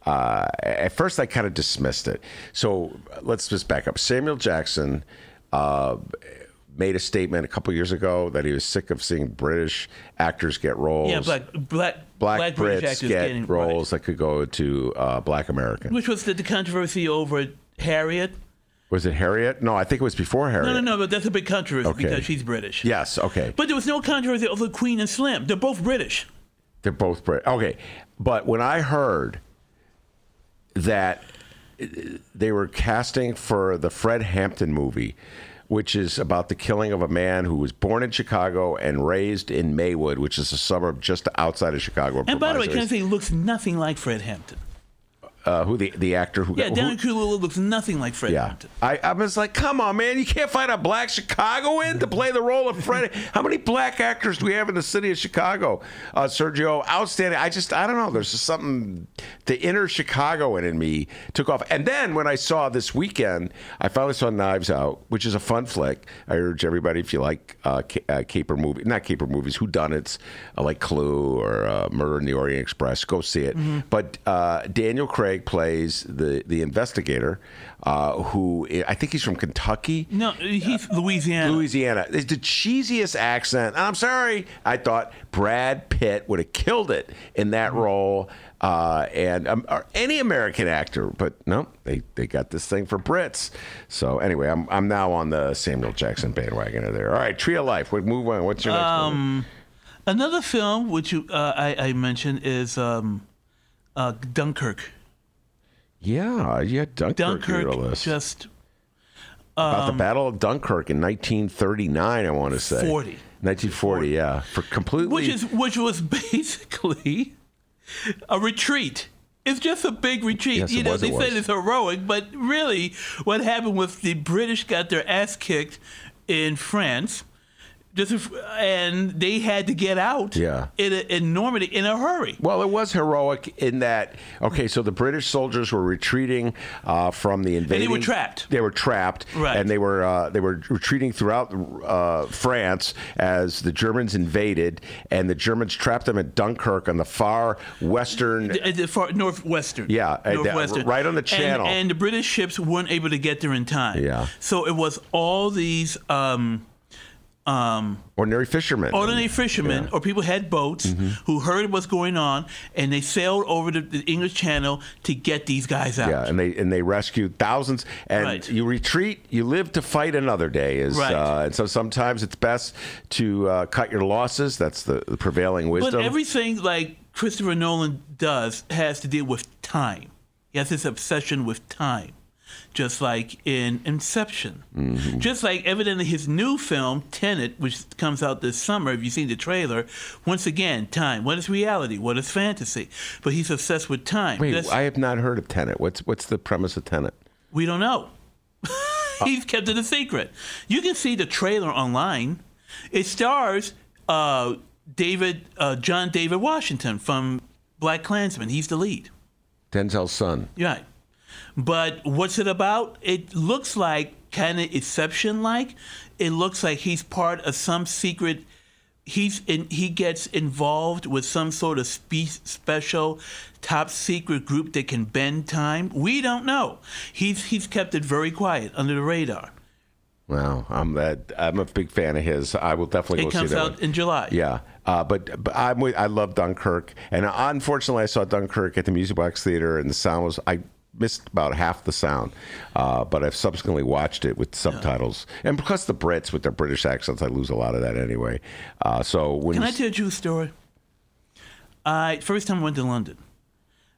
Uh, at first, I kind of dismissed it. So let's just back up. Samuel Jackson. Uh, Made a statement a couple years ago that he was sick of seeing British actors get roles. yeah, black black black, British Brits actors get getting roles right. that could go to uh, black Americans. Which was the, the controversy over Harriet. Was it Harriet? No, I think it was before Harriet. No, no, no, but that's a big controversy Okay. because she's British. Yes, okay. But there was no controversy over Queen and Slim. They're both British. They're both British. Okay, but when I heard that uh, they were casting for the Fred Hampton movie, which is about the killing of a man who was born in Chicago and raised in Maywood, which is a suburb just outside of Chicago. And by the way, can I say he looks nothing like Fred Hampton? Uh, who the the actor who Yeah, who- Daniel Kaluuya looks nothing like Fred Yeah, Hampton. I, I was like, come on, man, you can't find a black Chicagoan to play the role of Fred. How many black actors do we have in the city of Chicago? Uh, Sergio, outstanding. I just, I don't know. There's just something. The inner Chicagoan in me took off, and then when I saw this weekend, I finally saw Knives Out, which is a fun flick. I urge everybody if you like uh, ca- uh, caper movie, not caper movies, who done it's uh, like Clue or uh, Murder in the Orient Express, go see it. But uh, Daniel Craig plays the the investigator, uh, who I think he's from Kentucky. No, he's Louisiana. Louisiana. It's the cheesiest accent. I'm sorry, I thought Brad Pitt would have killed it in that role. Uh, and um, or any American actor, but no, they, they got this thing for Brits. So anyway, I'm I'm now on the Samuel Jackson bandwagon there. All right, Tree of Life. What move on? What's your next movie? Another film which you, uh, I, I mentioned is um, uh, Dunkirk. Yeah, had Dunkirk, Dunkirk just About the um, Battle of Dunkirk in 1939, I want to say. 40. 1940, yeah. For completely. which is which was [laughs] basically a retreat. It's just a big retreat. Yes, you know, was, they it said it's heroic, but really, what happened was the British got their ass kicked in France, just and they had to get out. Yeah. in, a, in Normandy in a hurry. Well, it was heroic in that. Okay, so the British soldiers were retreating uh, from the invading. were trapped. They were trapped, Right. And they were uh, they were retreating throughout uh, France as the Germans invaded, and the Germans trapped them at Dunkirk on the far western. The- the far northwestern. Yeah, uh, northwestern, right on the And- channel. And, the British ships weren't able to get there in time. Yeah. So it was all these um, um, ordinary fishermen. ordinary fishermen or people had boats Mm-hmm. who heard what's going on and they sailed over the, the English Channel to get these guys out. Yeah, and they and they rescued thousands. And Right. you retreat, you live to fight another day. Is Right. uh, and so sometimes it's best to uh, cut your losses. That's the, the prevailing wisdom. But everything like Christopher Nolan does has to deal with time. He has this obsession with time, just like in Inception. Mm-hmm. Just like evidently his new film, Tenet, which comes out this summer, if you've seen the trailer, once again, time. What is reality? What is fantasy? But he's obsessed with time. Wait, That's- I have not heard of Tenet. What's what's the premise of Tenet? We don't know. [laughs] He's kept it a secret. You can see the trailer online. It stars uh, David uh, John David Washington from BlacKkKlansman. He's the lead. Denzel's son. Right. But what's it about? It looks like kind of Inception like. It looks like he's part of some secret. He's in, he gets involved with some sort of spe- special top secret group that can bend time. We don't know. He's he's kept it very quiet under the radar. Wow, I'm that. I'm a big fan of his. I will definitely It go see comes that. out one. in July. Yeah, uh, but but I'm with, I love Dunkirk, and unfortunately, I saw Dunkirk at the Music Box Theater, and the sound was I missed about half the sound, uh, but I've subsequently watched it with subtitles, and because the Brits with their British accents, I lose a lot of that anyway. Uh, so when Can I tell you a story? I first time I went to London.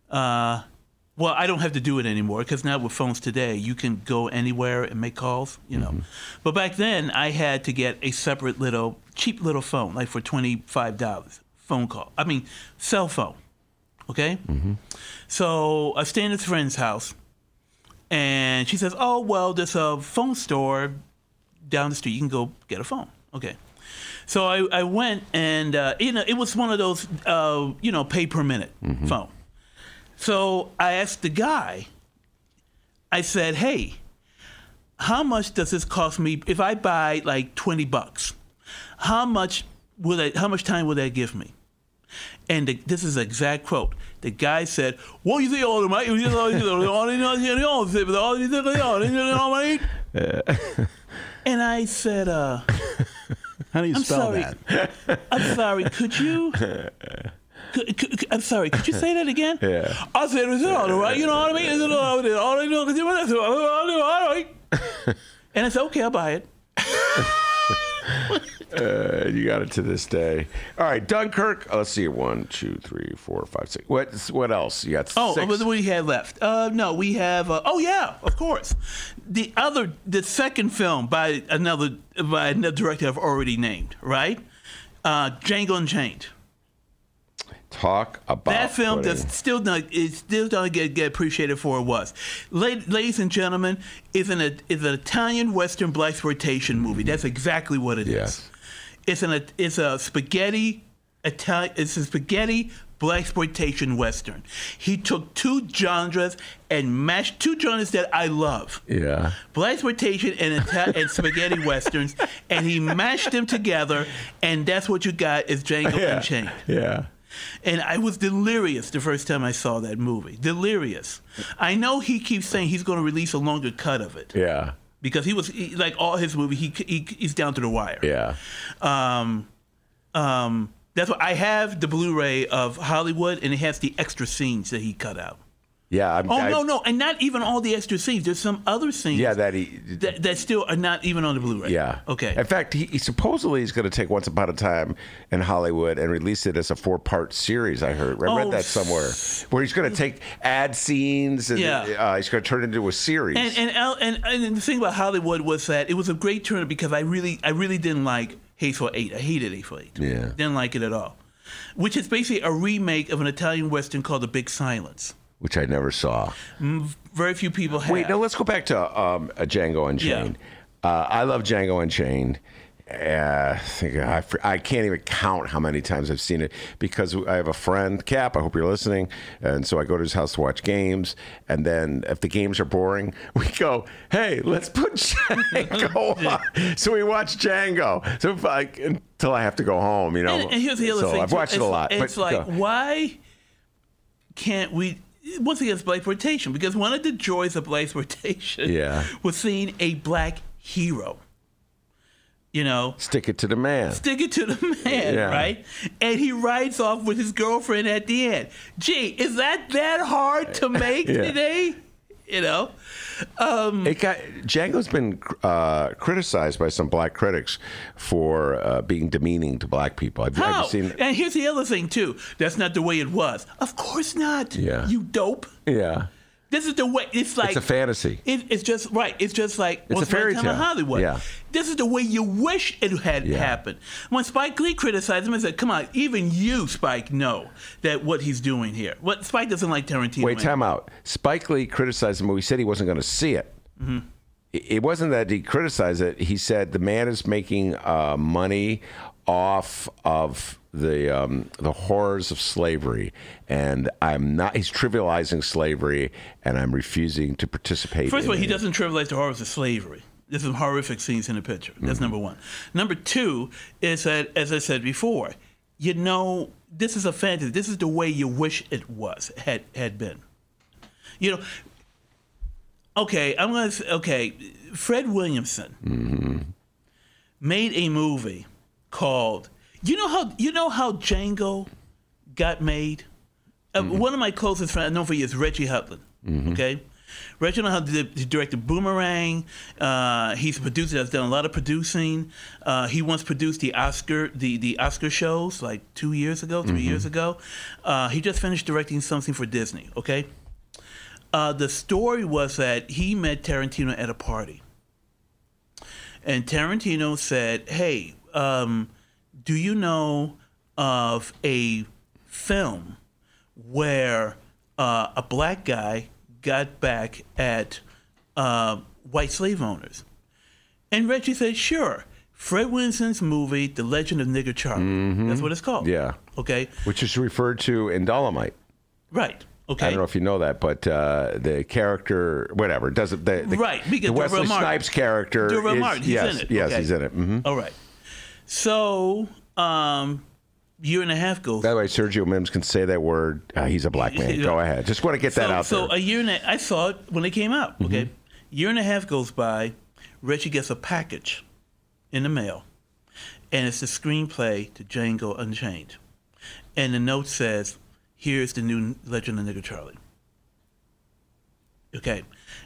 Uh, well, I don't have to do it anymore because now with phones today, you can go anywhere and make calls. You know, but back then I had to get a separate little cheap little phone, like for twenty five dollars phone call. I mean, cell phone. Okay. So I stay in this friend's house, and she says, "Oh well, there's a phone store down the street. You can go get a phone." Okay. So I, I went and uh, you know it was one of those uh, you know pay per minute phone. So I asked the guy. I said, "Hey, how much does this cost me if I buy like twenty bucks? How much will that? How much time will that give me?" And the, this is an exact quote. The guy said, "What you think all the money? And I said, uh, How do you I'm spell sorry. that? I'm sorry, could you? Could, could, could- I'm sorry, could you say that again? Yeah. I said, it's all right, you know what I mean? It's all right, all I know is you want to- all right. And I said, okay, I'll buy it. [laughs] Uh, you got it to this day. All right, Dunkirk. uh, Let's see. One, two, three, four, five, six. What? What else? You got Oh, six. what do we have left? Uh, no, we have. Uh, oh yeah, of course. The other, the second film by another by another director I've already named, right? Uh, Django Unchained. Talk about That film putting- does still not it still don't get, get appreciated for it was. La- ladies and gentlemen, is an is an Italian Western black exploitation movie. That's exactly what it is. Yes. It's an it's a spaghetti Italian. It's a spaghetti black exploitation Western. He took two genres and mashed two genres that I love Yeah. black exploitation and, Ita- and spaghetti [laughs] westerns, and he mashed them together, and that's what you got is Django Yeah. Unchained. Yeah. And I was delirious the first time I saw that movie. Delirious. I know he keeps saying he's going to release a longer cut of it Yeah. because he was he, like all his movie. He, he he's down to the wire. Yeah. Um, um, that's what I have the Blu-ray of Hollywood, and it has the extra scenes that he cut out. Yeah. I'm, Oh I- no, no, and not even all the extra scenes. There's some other scenes. Yeah, that he. that, that still are not even on the Blu-ray. Yeah. Okay. In fact, he, he supposedly is going to take Once Upon a Time in Hollywood and release it as a four-part series. I heard. I read Oh, that somewhere, where he's going to take ad scenes and Yeah. uh, he's going to turn it into a series. And and, Al- and and the thing about Hollywood was that it was a great turn because I really I really didn't like Hateful Eight. I hated Hateful Eight. Yeah. Didn't like it at all. Which is basically a remake of an Italian western called The Big Silence. Which I never saw. Very few people have. Wait, no, let's go back to um, a Django Unchained. Uh, I love Django Unchained. Uh, I, think I, I can't even count how many times I've seen it because I have a friend, Cap. I hope you're listening. And so I go to his house to watch games. And then if the games are boring, [laughs] we go, hey, let's put [laughs] Django [laughs] on. So we watch Django. So if I, until I have to go home, you know. And, and here's the other so thing. I've too. watched it a lot. It's but like, why can't we? Once again, it's black exploitation because one of the joys of black exploitation Yeah. [laughs] was seeing a black hero. You know, stick it to the man. stick it to the man, Yeah. right? And he rides off with his girlfriend at the end. Gee, is that that hard to [laughs] make Yeah. today? You know, It got Django's been uh, criticized by some black critics for uh, being demeaning to black people. Have how? you seen? And here's the other thing too. That's not the way it was. Of course not. Yeah. You dope. Yeah, This is the way. It's like it's a fantasy. It, it's just right. It's just like It's a fairy in tale. Hollywood. Yeah. This is the way you wish it had Yeah. happened. When Spike Lee criticized him and said, "Come on, even you, Spike, know that what he's doing here." What Spike doesn't like Tarantino. Wait, anyway. time out. Spike Lee criticized the movie. Said he wasn't going to see it. Mm-hmm. It it wasn't that he criticized it. He said the man is making uh, money off of the um, the horrors of slavery, and I'm not. He's trivializing slavery, and I'm refusing to participate. First of all, he doesn't trivialize the horrors of slavery. There's some horrific scenes in the picture. Mm-hmm. That's number one. Number two is that, as I said before, you know, this is a fantasy. This is the way you wish it was had had been. You know. Okay, I'm gonna. say- Okay, Fred Williamson Mm-hmm. made a movie called. You know how you know how Django got made. Uh, Mm-hmm. one of my closest friends, I know for years, is Reggie Hudlin. Okay, Reggie Hudlin he directed Boomerang. Uh, he's a producer that's done a lot of producing. Uh, he once produced the Oscar the the Oscar shows like two years ago, 3 Mm-hmm. years ago. Uh, he just finished directing something for Disney. Okay, uh, the story was that he met Tarantino at a party, and Tarantino said, "Hey, um, do you know of a film where uh, a black guy got back at uh, white slave owners?" And Reggie said, "Sure." Fred Williamson's movie, The Legend of Nigger Charlie. That's what it's called. Yeah. Okay. which is referred to in Dolomite. Right. Okay. I don't know if you know that, but uh, the character, whatever, doesn't the, the Right, because the Wesley D'Urville Martin. Snipes character D'Urville is Martin, he's yes, in it. yes, Okay. he's in it. hmm All right. So, um, year and a half goes. By the way, Sergio Mims can say that word. Uh, he's a black man. Go ahead. Just want to get that out so there. Mm-hmm. a year and a, I saw it when it came out. Okay, year and a half goes by. Reggie gets a package in the mail, and it's the screenplay to Django Unchained, and the note says, "Here's the new Legend of Nigger Charlie." Okay,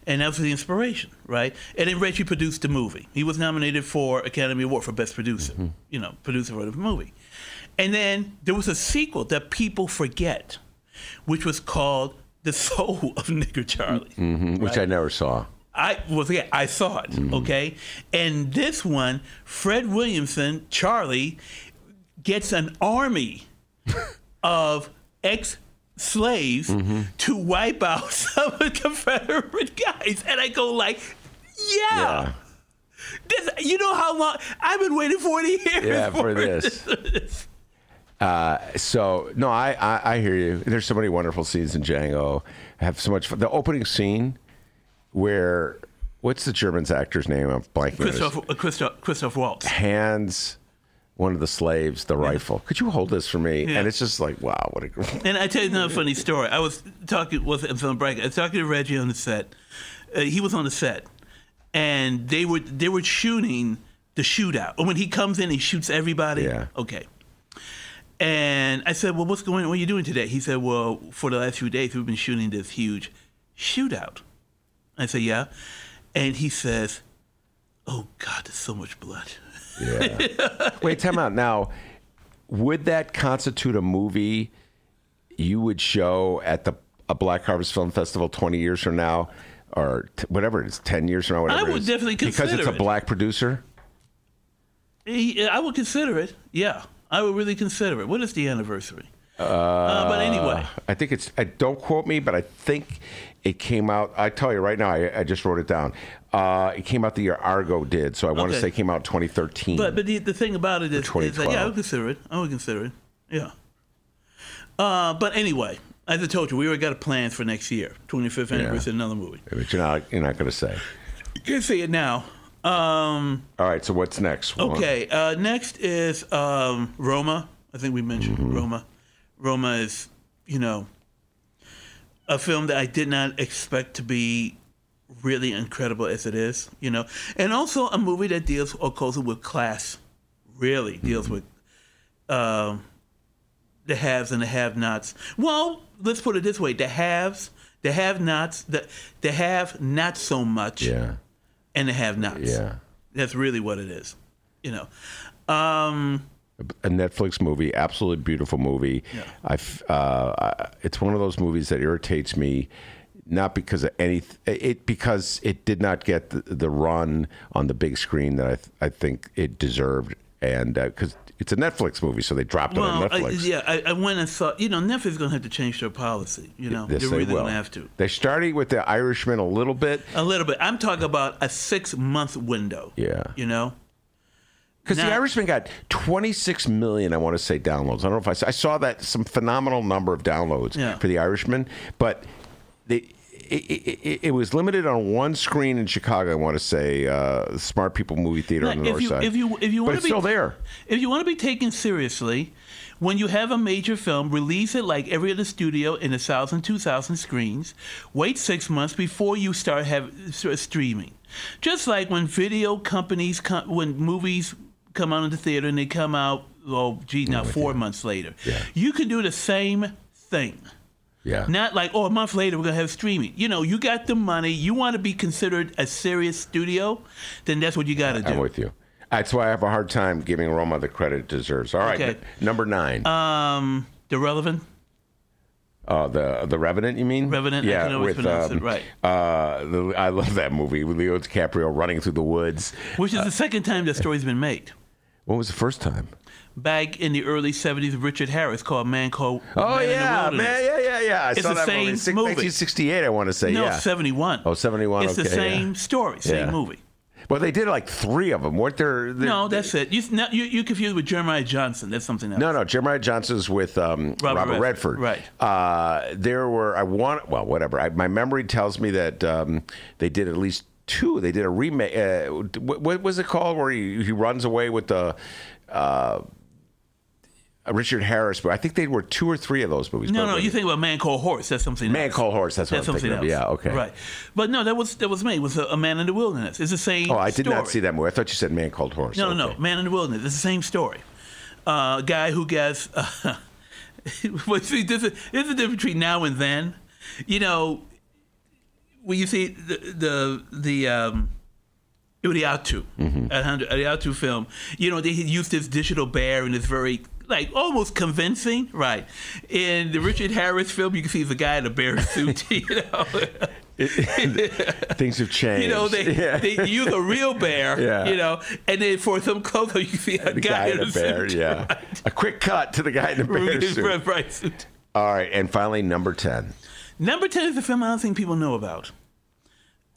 and that was the inspiration, right? And then Reggie produced the movie. He was nominated for Academy Award for Best Producer. Mm-hmm. You know, producer for the movie. And then there was a sequel that people forget, which was called The Soul of Nigger Charlie. Mhm, which I never saw. I was yeah, I saw it. Okay, and this one, Fred Williamson, Charlie, gets an army [laughs] of ex slaves to wipe out [laughs] some of the Confederate guys, and I go like, yeah. Yeah. This, you know how long I've been waiting forty years Yeah, for this. So no, I, I I hear you. There's so many wonderful scenes in Django. I have so much fun. The opening scene where what's the German's actor's name? I'm blanking. Christoph, uh, Christoph, Christoph Waltz. hands one of the slaves the rifle. Could you hold this for me? Yeah. And it's just like, wow, what a [laughs] And I tell you another funny story. I was talking with I'm feeling break. I was talking to Reggie on the set. Uh, he was on the set, and they were they were shooting the shootout. And when he comes in, he shoots everybody. Yeah. Okay. And I said, "Well, what's going on? What are you doing today?" He said, "Well, for the last few days, we've been shooting this huge shootout." I said, "Yeah," and he says, "Oh God, there's so much blood." Yeah. [laughs] Wait, time out. Now, would that constitute a movie you would show at the a Black Harvest Film Festival 20 years from now, or t- whatever it is, 10 years from now, whatever I would is? definitely consider it. because it's a it. black producer. I would consider it. Yeah, I would really consider it. What is the anniversary? Uh, but anyway, I think it's. I, don't quote me, but I think it came out. I tell you right now, I, I just wrote it down. Uh, it came out the year Argo did, so I want to say it came out 2013. but but the, the thing about it is, is that, yeah, I would consider it. I would consider it. Yeah. Uh, but anyway, as I told you, we already got a plan for next year, 25th anniversary, another movie. but you're not. You're not going to say. You can see it now. Um, All right. So what's next? Okay. Uh, next is um, Roma. I think we mentioned Mm-hmm. Roma. Roma is, you know, a film that I did not expect to be really incredible as it is, you know, and also a movie that deals or closer with class, really deals Mm-hmm. with um, the haves and the have-nots. Well, let's put it this way: the haves, the have-nots, the the have not so much, Yeah. and the have-nots. Yeah. That's really what it is, you know. Um, a Netflix movie, absolutely beautiful movie. I f uh, it's one of those movies that irritates me, not because of any, it because it did not get the, the run on the big screen that I th- I think it deserved, and because it's a Netflix movie, so they dropped it well, on I, Netflix. yeah, I, I went and saw. You know, Netflix is going to have to change their policy. You know, Yes, they're really going to have to. They're starting with the Irishman a little bit. A little bit. I'm talking about a six month window. Yeah. You know? Because the Irishman got 26 million, I want to say, downloads. I don't know if I saw, I saw that some phenomenal number of downloads Yeah. for the Irishman, but they, it, it, it, was limited on one screen in Chicago. I want to say, uh, Smart People Movie Theater Now, on the if north you side. if you if you but want it's to be still there. if you want to be taken seriously, when you have a major film, release it like every other studio in a thousand, two thousand screens. Wait six months before you start have start streaming. Just like when video companies when movies come out in the theater and they come out, oh, gee, now four months later. Yeah. You can do the same thing. Yeah. Not like, oh, a month later we're gonna have streaming. You know, you got the money. You want to be considered a serious studio, then that's what you got to do. I'm with you. That's why I have a hard time giving Roma the credit it deserves. All right, Okay. n- number nine. Um, the relevant. Uh, the the Revenant, you mean? Revenant, I Yeah, with um, right. Uh, the, I love that movie with Leo DiCaprio running through the woods. Which is the second time that story's been made. What was the first time? Back in the early '70s, Richard Harris called "Man Called Oh Man yeah, man, yeah, yeah, yeah. I It's saw the that same movie. Six- movie. 1968, I want to say. No, yeah. '71. Oh, 71, It's the same yeah. story, same Yeah. movie. Well, they did like three of them. weren't there? there- No, that's it. You, now, you you confused with Jeremiah Johnson. That's something else. No, no. Jeremiah Johnson's with um, Robert Robert, Redford, Redford. right. Uh, there were. I want. Well, whatever. I, my memory tells me that um, they did at least two. They did a remake. Uh, what, what was it called? Where he, he runs away with the. Uh, Richard Harris, but I think they were two or three of those movies. No, no, you think about Man Called Horse. That's something else. Man else. Called Horse. That's what That's I'm something thinking else. of. Yeah, okay. Right. But no, that was that was me. It was a, a Man in the Wilderness. It's the same Oh, I did not see that movie. I thought you said Man Called Horse. No, no, Okay. no. Man in the Wilderness. It's the same story. Uh, a guy who gets. [laughs] Uh, see, this is, this is the difference between now and then. You know, when you see the the the um, Iñárritu, Mm-hmm. Alejandro Iñárritu film, you know, they used this digital bear and it's very like almost convincing, right? In the Richard Harris film, you can see the guy in a bear suit, [laughs] you know. Things have changed. You know, they, Yeah. they use a real bear, Yeah. you know, and then for some close up, you see a the guy, guy in a bear. suit. Yeah, a quick cut to the guy in the bear [laughs] Right, suit. right, right, suit. All right, and finally, number ten. Number 10 is a film I don't think people know about.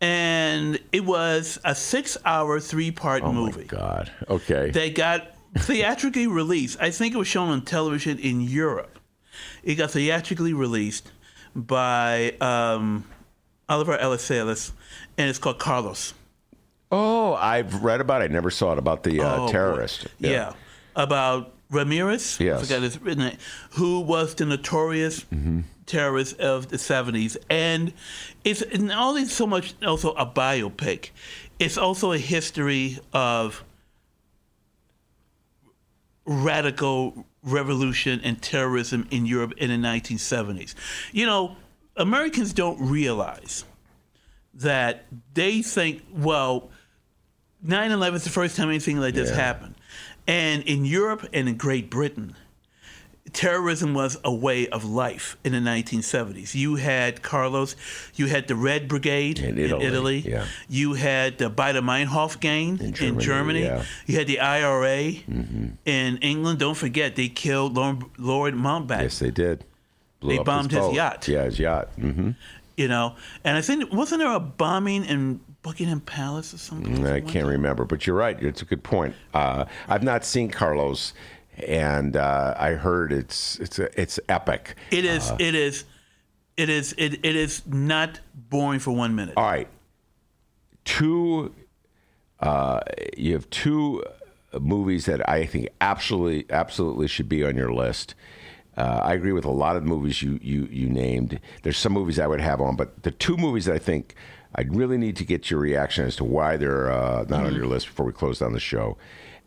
And it was a six hour, three part Oh movie my God. Okay. They got [laughs] theatrically released. I think it was shown on television in Europe. It got theatrically released by um, Olivier Assayas, and it's called Carlos. oh, I've read about it. I never saw it about the uh, Oh, terrorist. Yeah. About Ramirez, I forgot his written name, who was the notorious terrorist of the 70s. And it's not only so much also a biopic, it's also a history of radical revolution and terrorism in Europe in the 1970s. You know, Americans don't realize that they think, well, 9 11 is the first time anything like this Yeah. happened. And in Europe and in Great Britain, terrorism was a way of life in the 1970s. You had Carlos, you had the Red Brigade In in Italy, Italy, yeah. you had the Baader-Meinhof gang in Germany, Germany, yeah. you had the IRA Mm-hmm. in England. Don't forget, they killed Lord, Lord Mountbatten. Yes, they did. Blew They bombed his boat. yacht. Yeah, his yacht. hmm You know, and I think wasn't there a bombing in Buckingham Palace or something? I can't remember, but you're right. It's a good point. Uh, I've not seen Carlos, and uh, I heard it's it's it's epic. It is. it is. It is. It, it is not boring for one minute. All right, two. Uh, you have two movies that I think absolutely absolutely should be on your list. Uh, I agree with a lot of the movies you, you you named. There's some movies I would have on, but the two movies that I think I'd really need to get your reaction as to why they're uh, not on your list before we close down the show,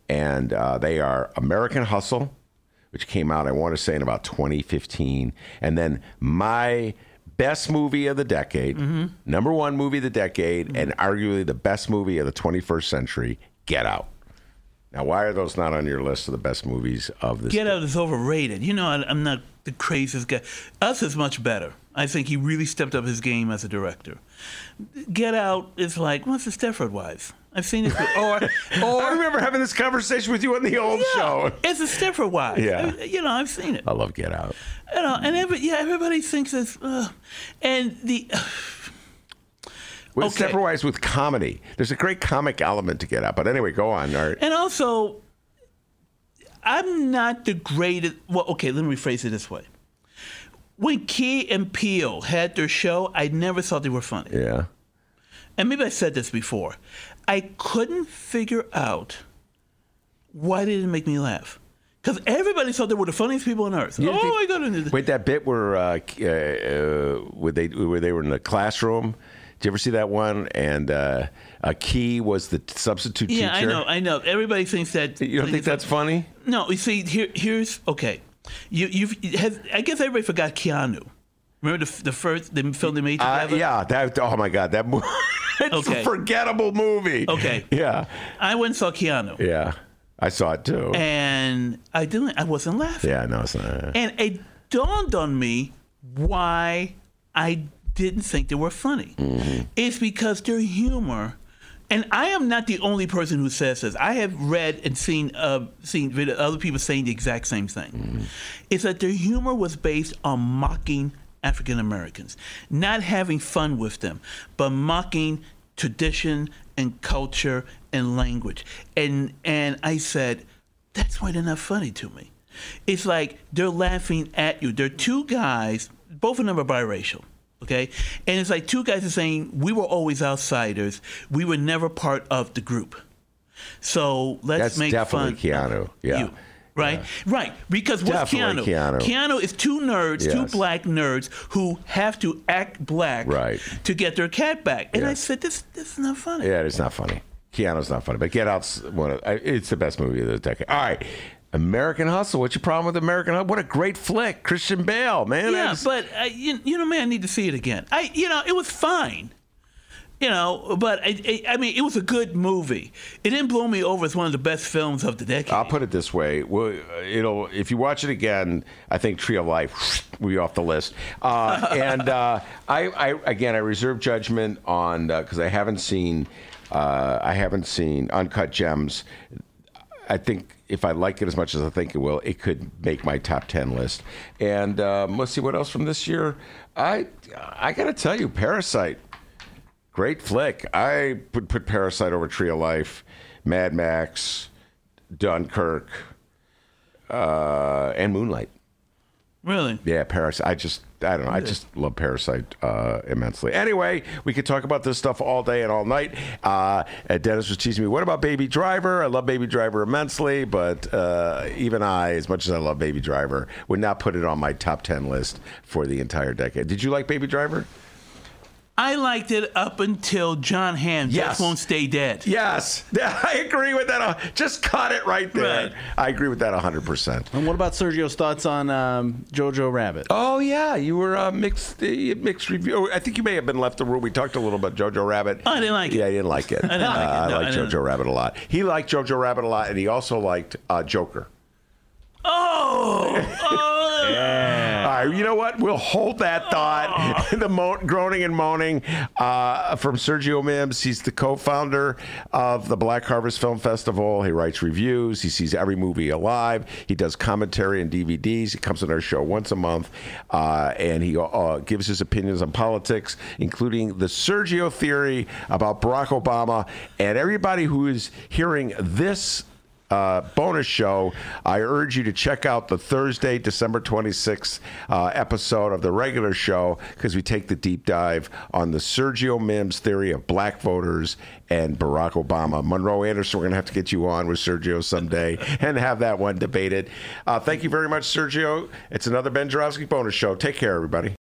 and uh, they are American Hustle, which came out I want to say in about 2015, and then my best movie of the decade, number one movie of the decade, and arguably the best movie of the 21st century, Get Out. Now, why are those not on your list of the best movies of this? Get Out is overrated. You know, I, I'm not the craziest guy. Us is much better. I think he really stepped up his game as a director. Get Out is like, what's the Stepford Wives? I've seen it. Or, [laughs] I remember having this conversation with you on the old show. it's a Stepford Wives. Yeah. I- you know, I've seen it. I love Get Out. You know, and every, yeah, everybody thinks it's, uh, and the. With Okay. Stepford Wives with comedy. There's a great comic element to Get Out. But anyway, go on. Right. And also, I'm not the greatest. Well, okay, let me rephrase it this way. When Key and Peele had their show, I never thought they were funny. Yeah. And maybe I said this before. I couldn't figure out why they didn't make me laugh. Because everybody thought they were the funniest people on earth. You oh, got into this. Wait, that bit where uh, uh, uh, where they where they were in the classroom. Did you ever see that one? And uh, a key was the substitute teacher? Yeah, I know, I know. Everybody thinks that. You don't think that's funny? No, you see, here, here's okay. You, you've, has, I guess everybody forgot Keanu. Remember the, the first the film they made Uh, yeah, that. Oh my God, that movie. [laughs] it's Okay. a forgettable movie. Okay. Yeah, I went and saw Keanu, yeah. I saw it too. and I didn't. I wasn't laughing. yeah, no, it's not. And it dawned on me why I didn't think they were funny. It's because their humor, and I am not the only person who says this. I have read and seen uh, seen other people saying the exact same thing. It's that their humor was based on mocking African Americans, not having fun with them, but mocking tradition and culture and language. And and I said, that's why they're not funny to me. It's like they're laughing at you. They're two guys, both of them are biracial. Okay? And it's like two guys are saying, We were always outsiders. We were never part of the group. So let's That's make definitely fun Keanu. Yeah. you. Right? Right. Because what's Definitely Keanu? Keanu. is two nerds, two black nerds who have to act black Right. to get their cat back. And I said, This this is not funny. Yeah, it's not funny. Keanu's not funny, but Get Out's one. Of, it's the best movie of the decade. All right, American Hustle. What's your problem with American Hustle? What a great flick, Christian Bale, man. Yeah, That's- but uh, you, you know, man, I need to see it again. I, you know, it was fine. You know, but I, I, mean, it was a good movie. It didn't blow me over as one of the best films of the decade. I'll put it this way: well, it'll if you watch it again, I think Tree of Life [sniffs] will be off the list. Uh, and uh, I, I again, I reserve judgment on because I haven't seen, uh, I haven't seen Uncut Gems. I think if I like it as much as I think it will, it could make my top ten list. And um, let's see what else from this year. I I got to tell you, Parasite. Great flick. I would put Parasite over Tree of Life, Mad Max, Dunkirk, uh, and Moonlight. really? Yeah, Parasite. I just, I don't know. I just love Parasite uh, immensely. Anyway, we could talk about this stuff all day and all night. Uh, and Dennis was teasing me, what about Baby Driver? I love Baby Driver immensely, but uh, even I, as much as I love Baby Driver, would not put it on my top 10 list for the entire decade. Did you like Baby Driver? I liked it up until Jon Hamm Yes. just won't stay dead. Yes, [laughs] I agree with that. Uh, Just cut it right there. Right. I agree with that 100%. And what about Sergio's thoughts on um, Jojo Rabbit? Oh yeah, you were uh, mixed uh, mixed review. I think you may have been left the room. We talked a little about Jojo Rabbit. I didn't like it. Yeah, he didn't like it. I, didn't like it. [laughs] I No, like I didn't. Jojo Rabbit a lot. He liked Jojo Rabbit a lot, and he also liked uh, Joker. Oh, oh. [laughs] All right, you know what? We'll hold that thought. [laughs] the mo- groaning and moaning uh, from Sergio Mims. He's the co-founder of the Black Harvest Film Festival. He writes reviews. He sees every movie alive. He does commentary and DVDs. He comes on our show once a month, uh, and he uh, gives his opinions on politics, including the Sergio theory about Barack Obama. And everybody who is hearing this uh, bonus show, I urge you to check out the Thursday, December 26th uh, episode of the regular show because we take the deep dive on the Sergio Mims theory of black voters and Barack Obama. Monroe Anderson, we're going to have to get you on with Sergio someday [laughs] and have that one debated. Uh, thank you very much, Sergio. It's another Ben Joravsky bonus show. Take care, everybody.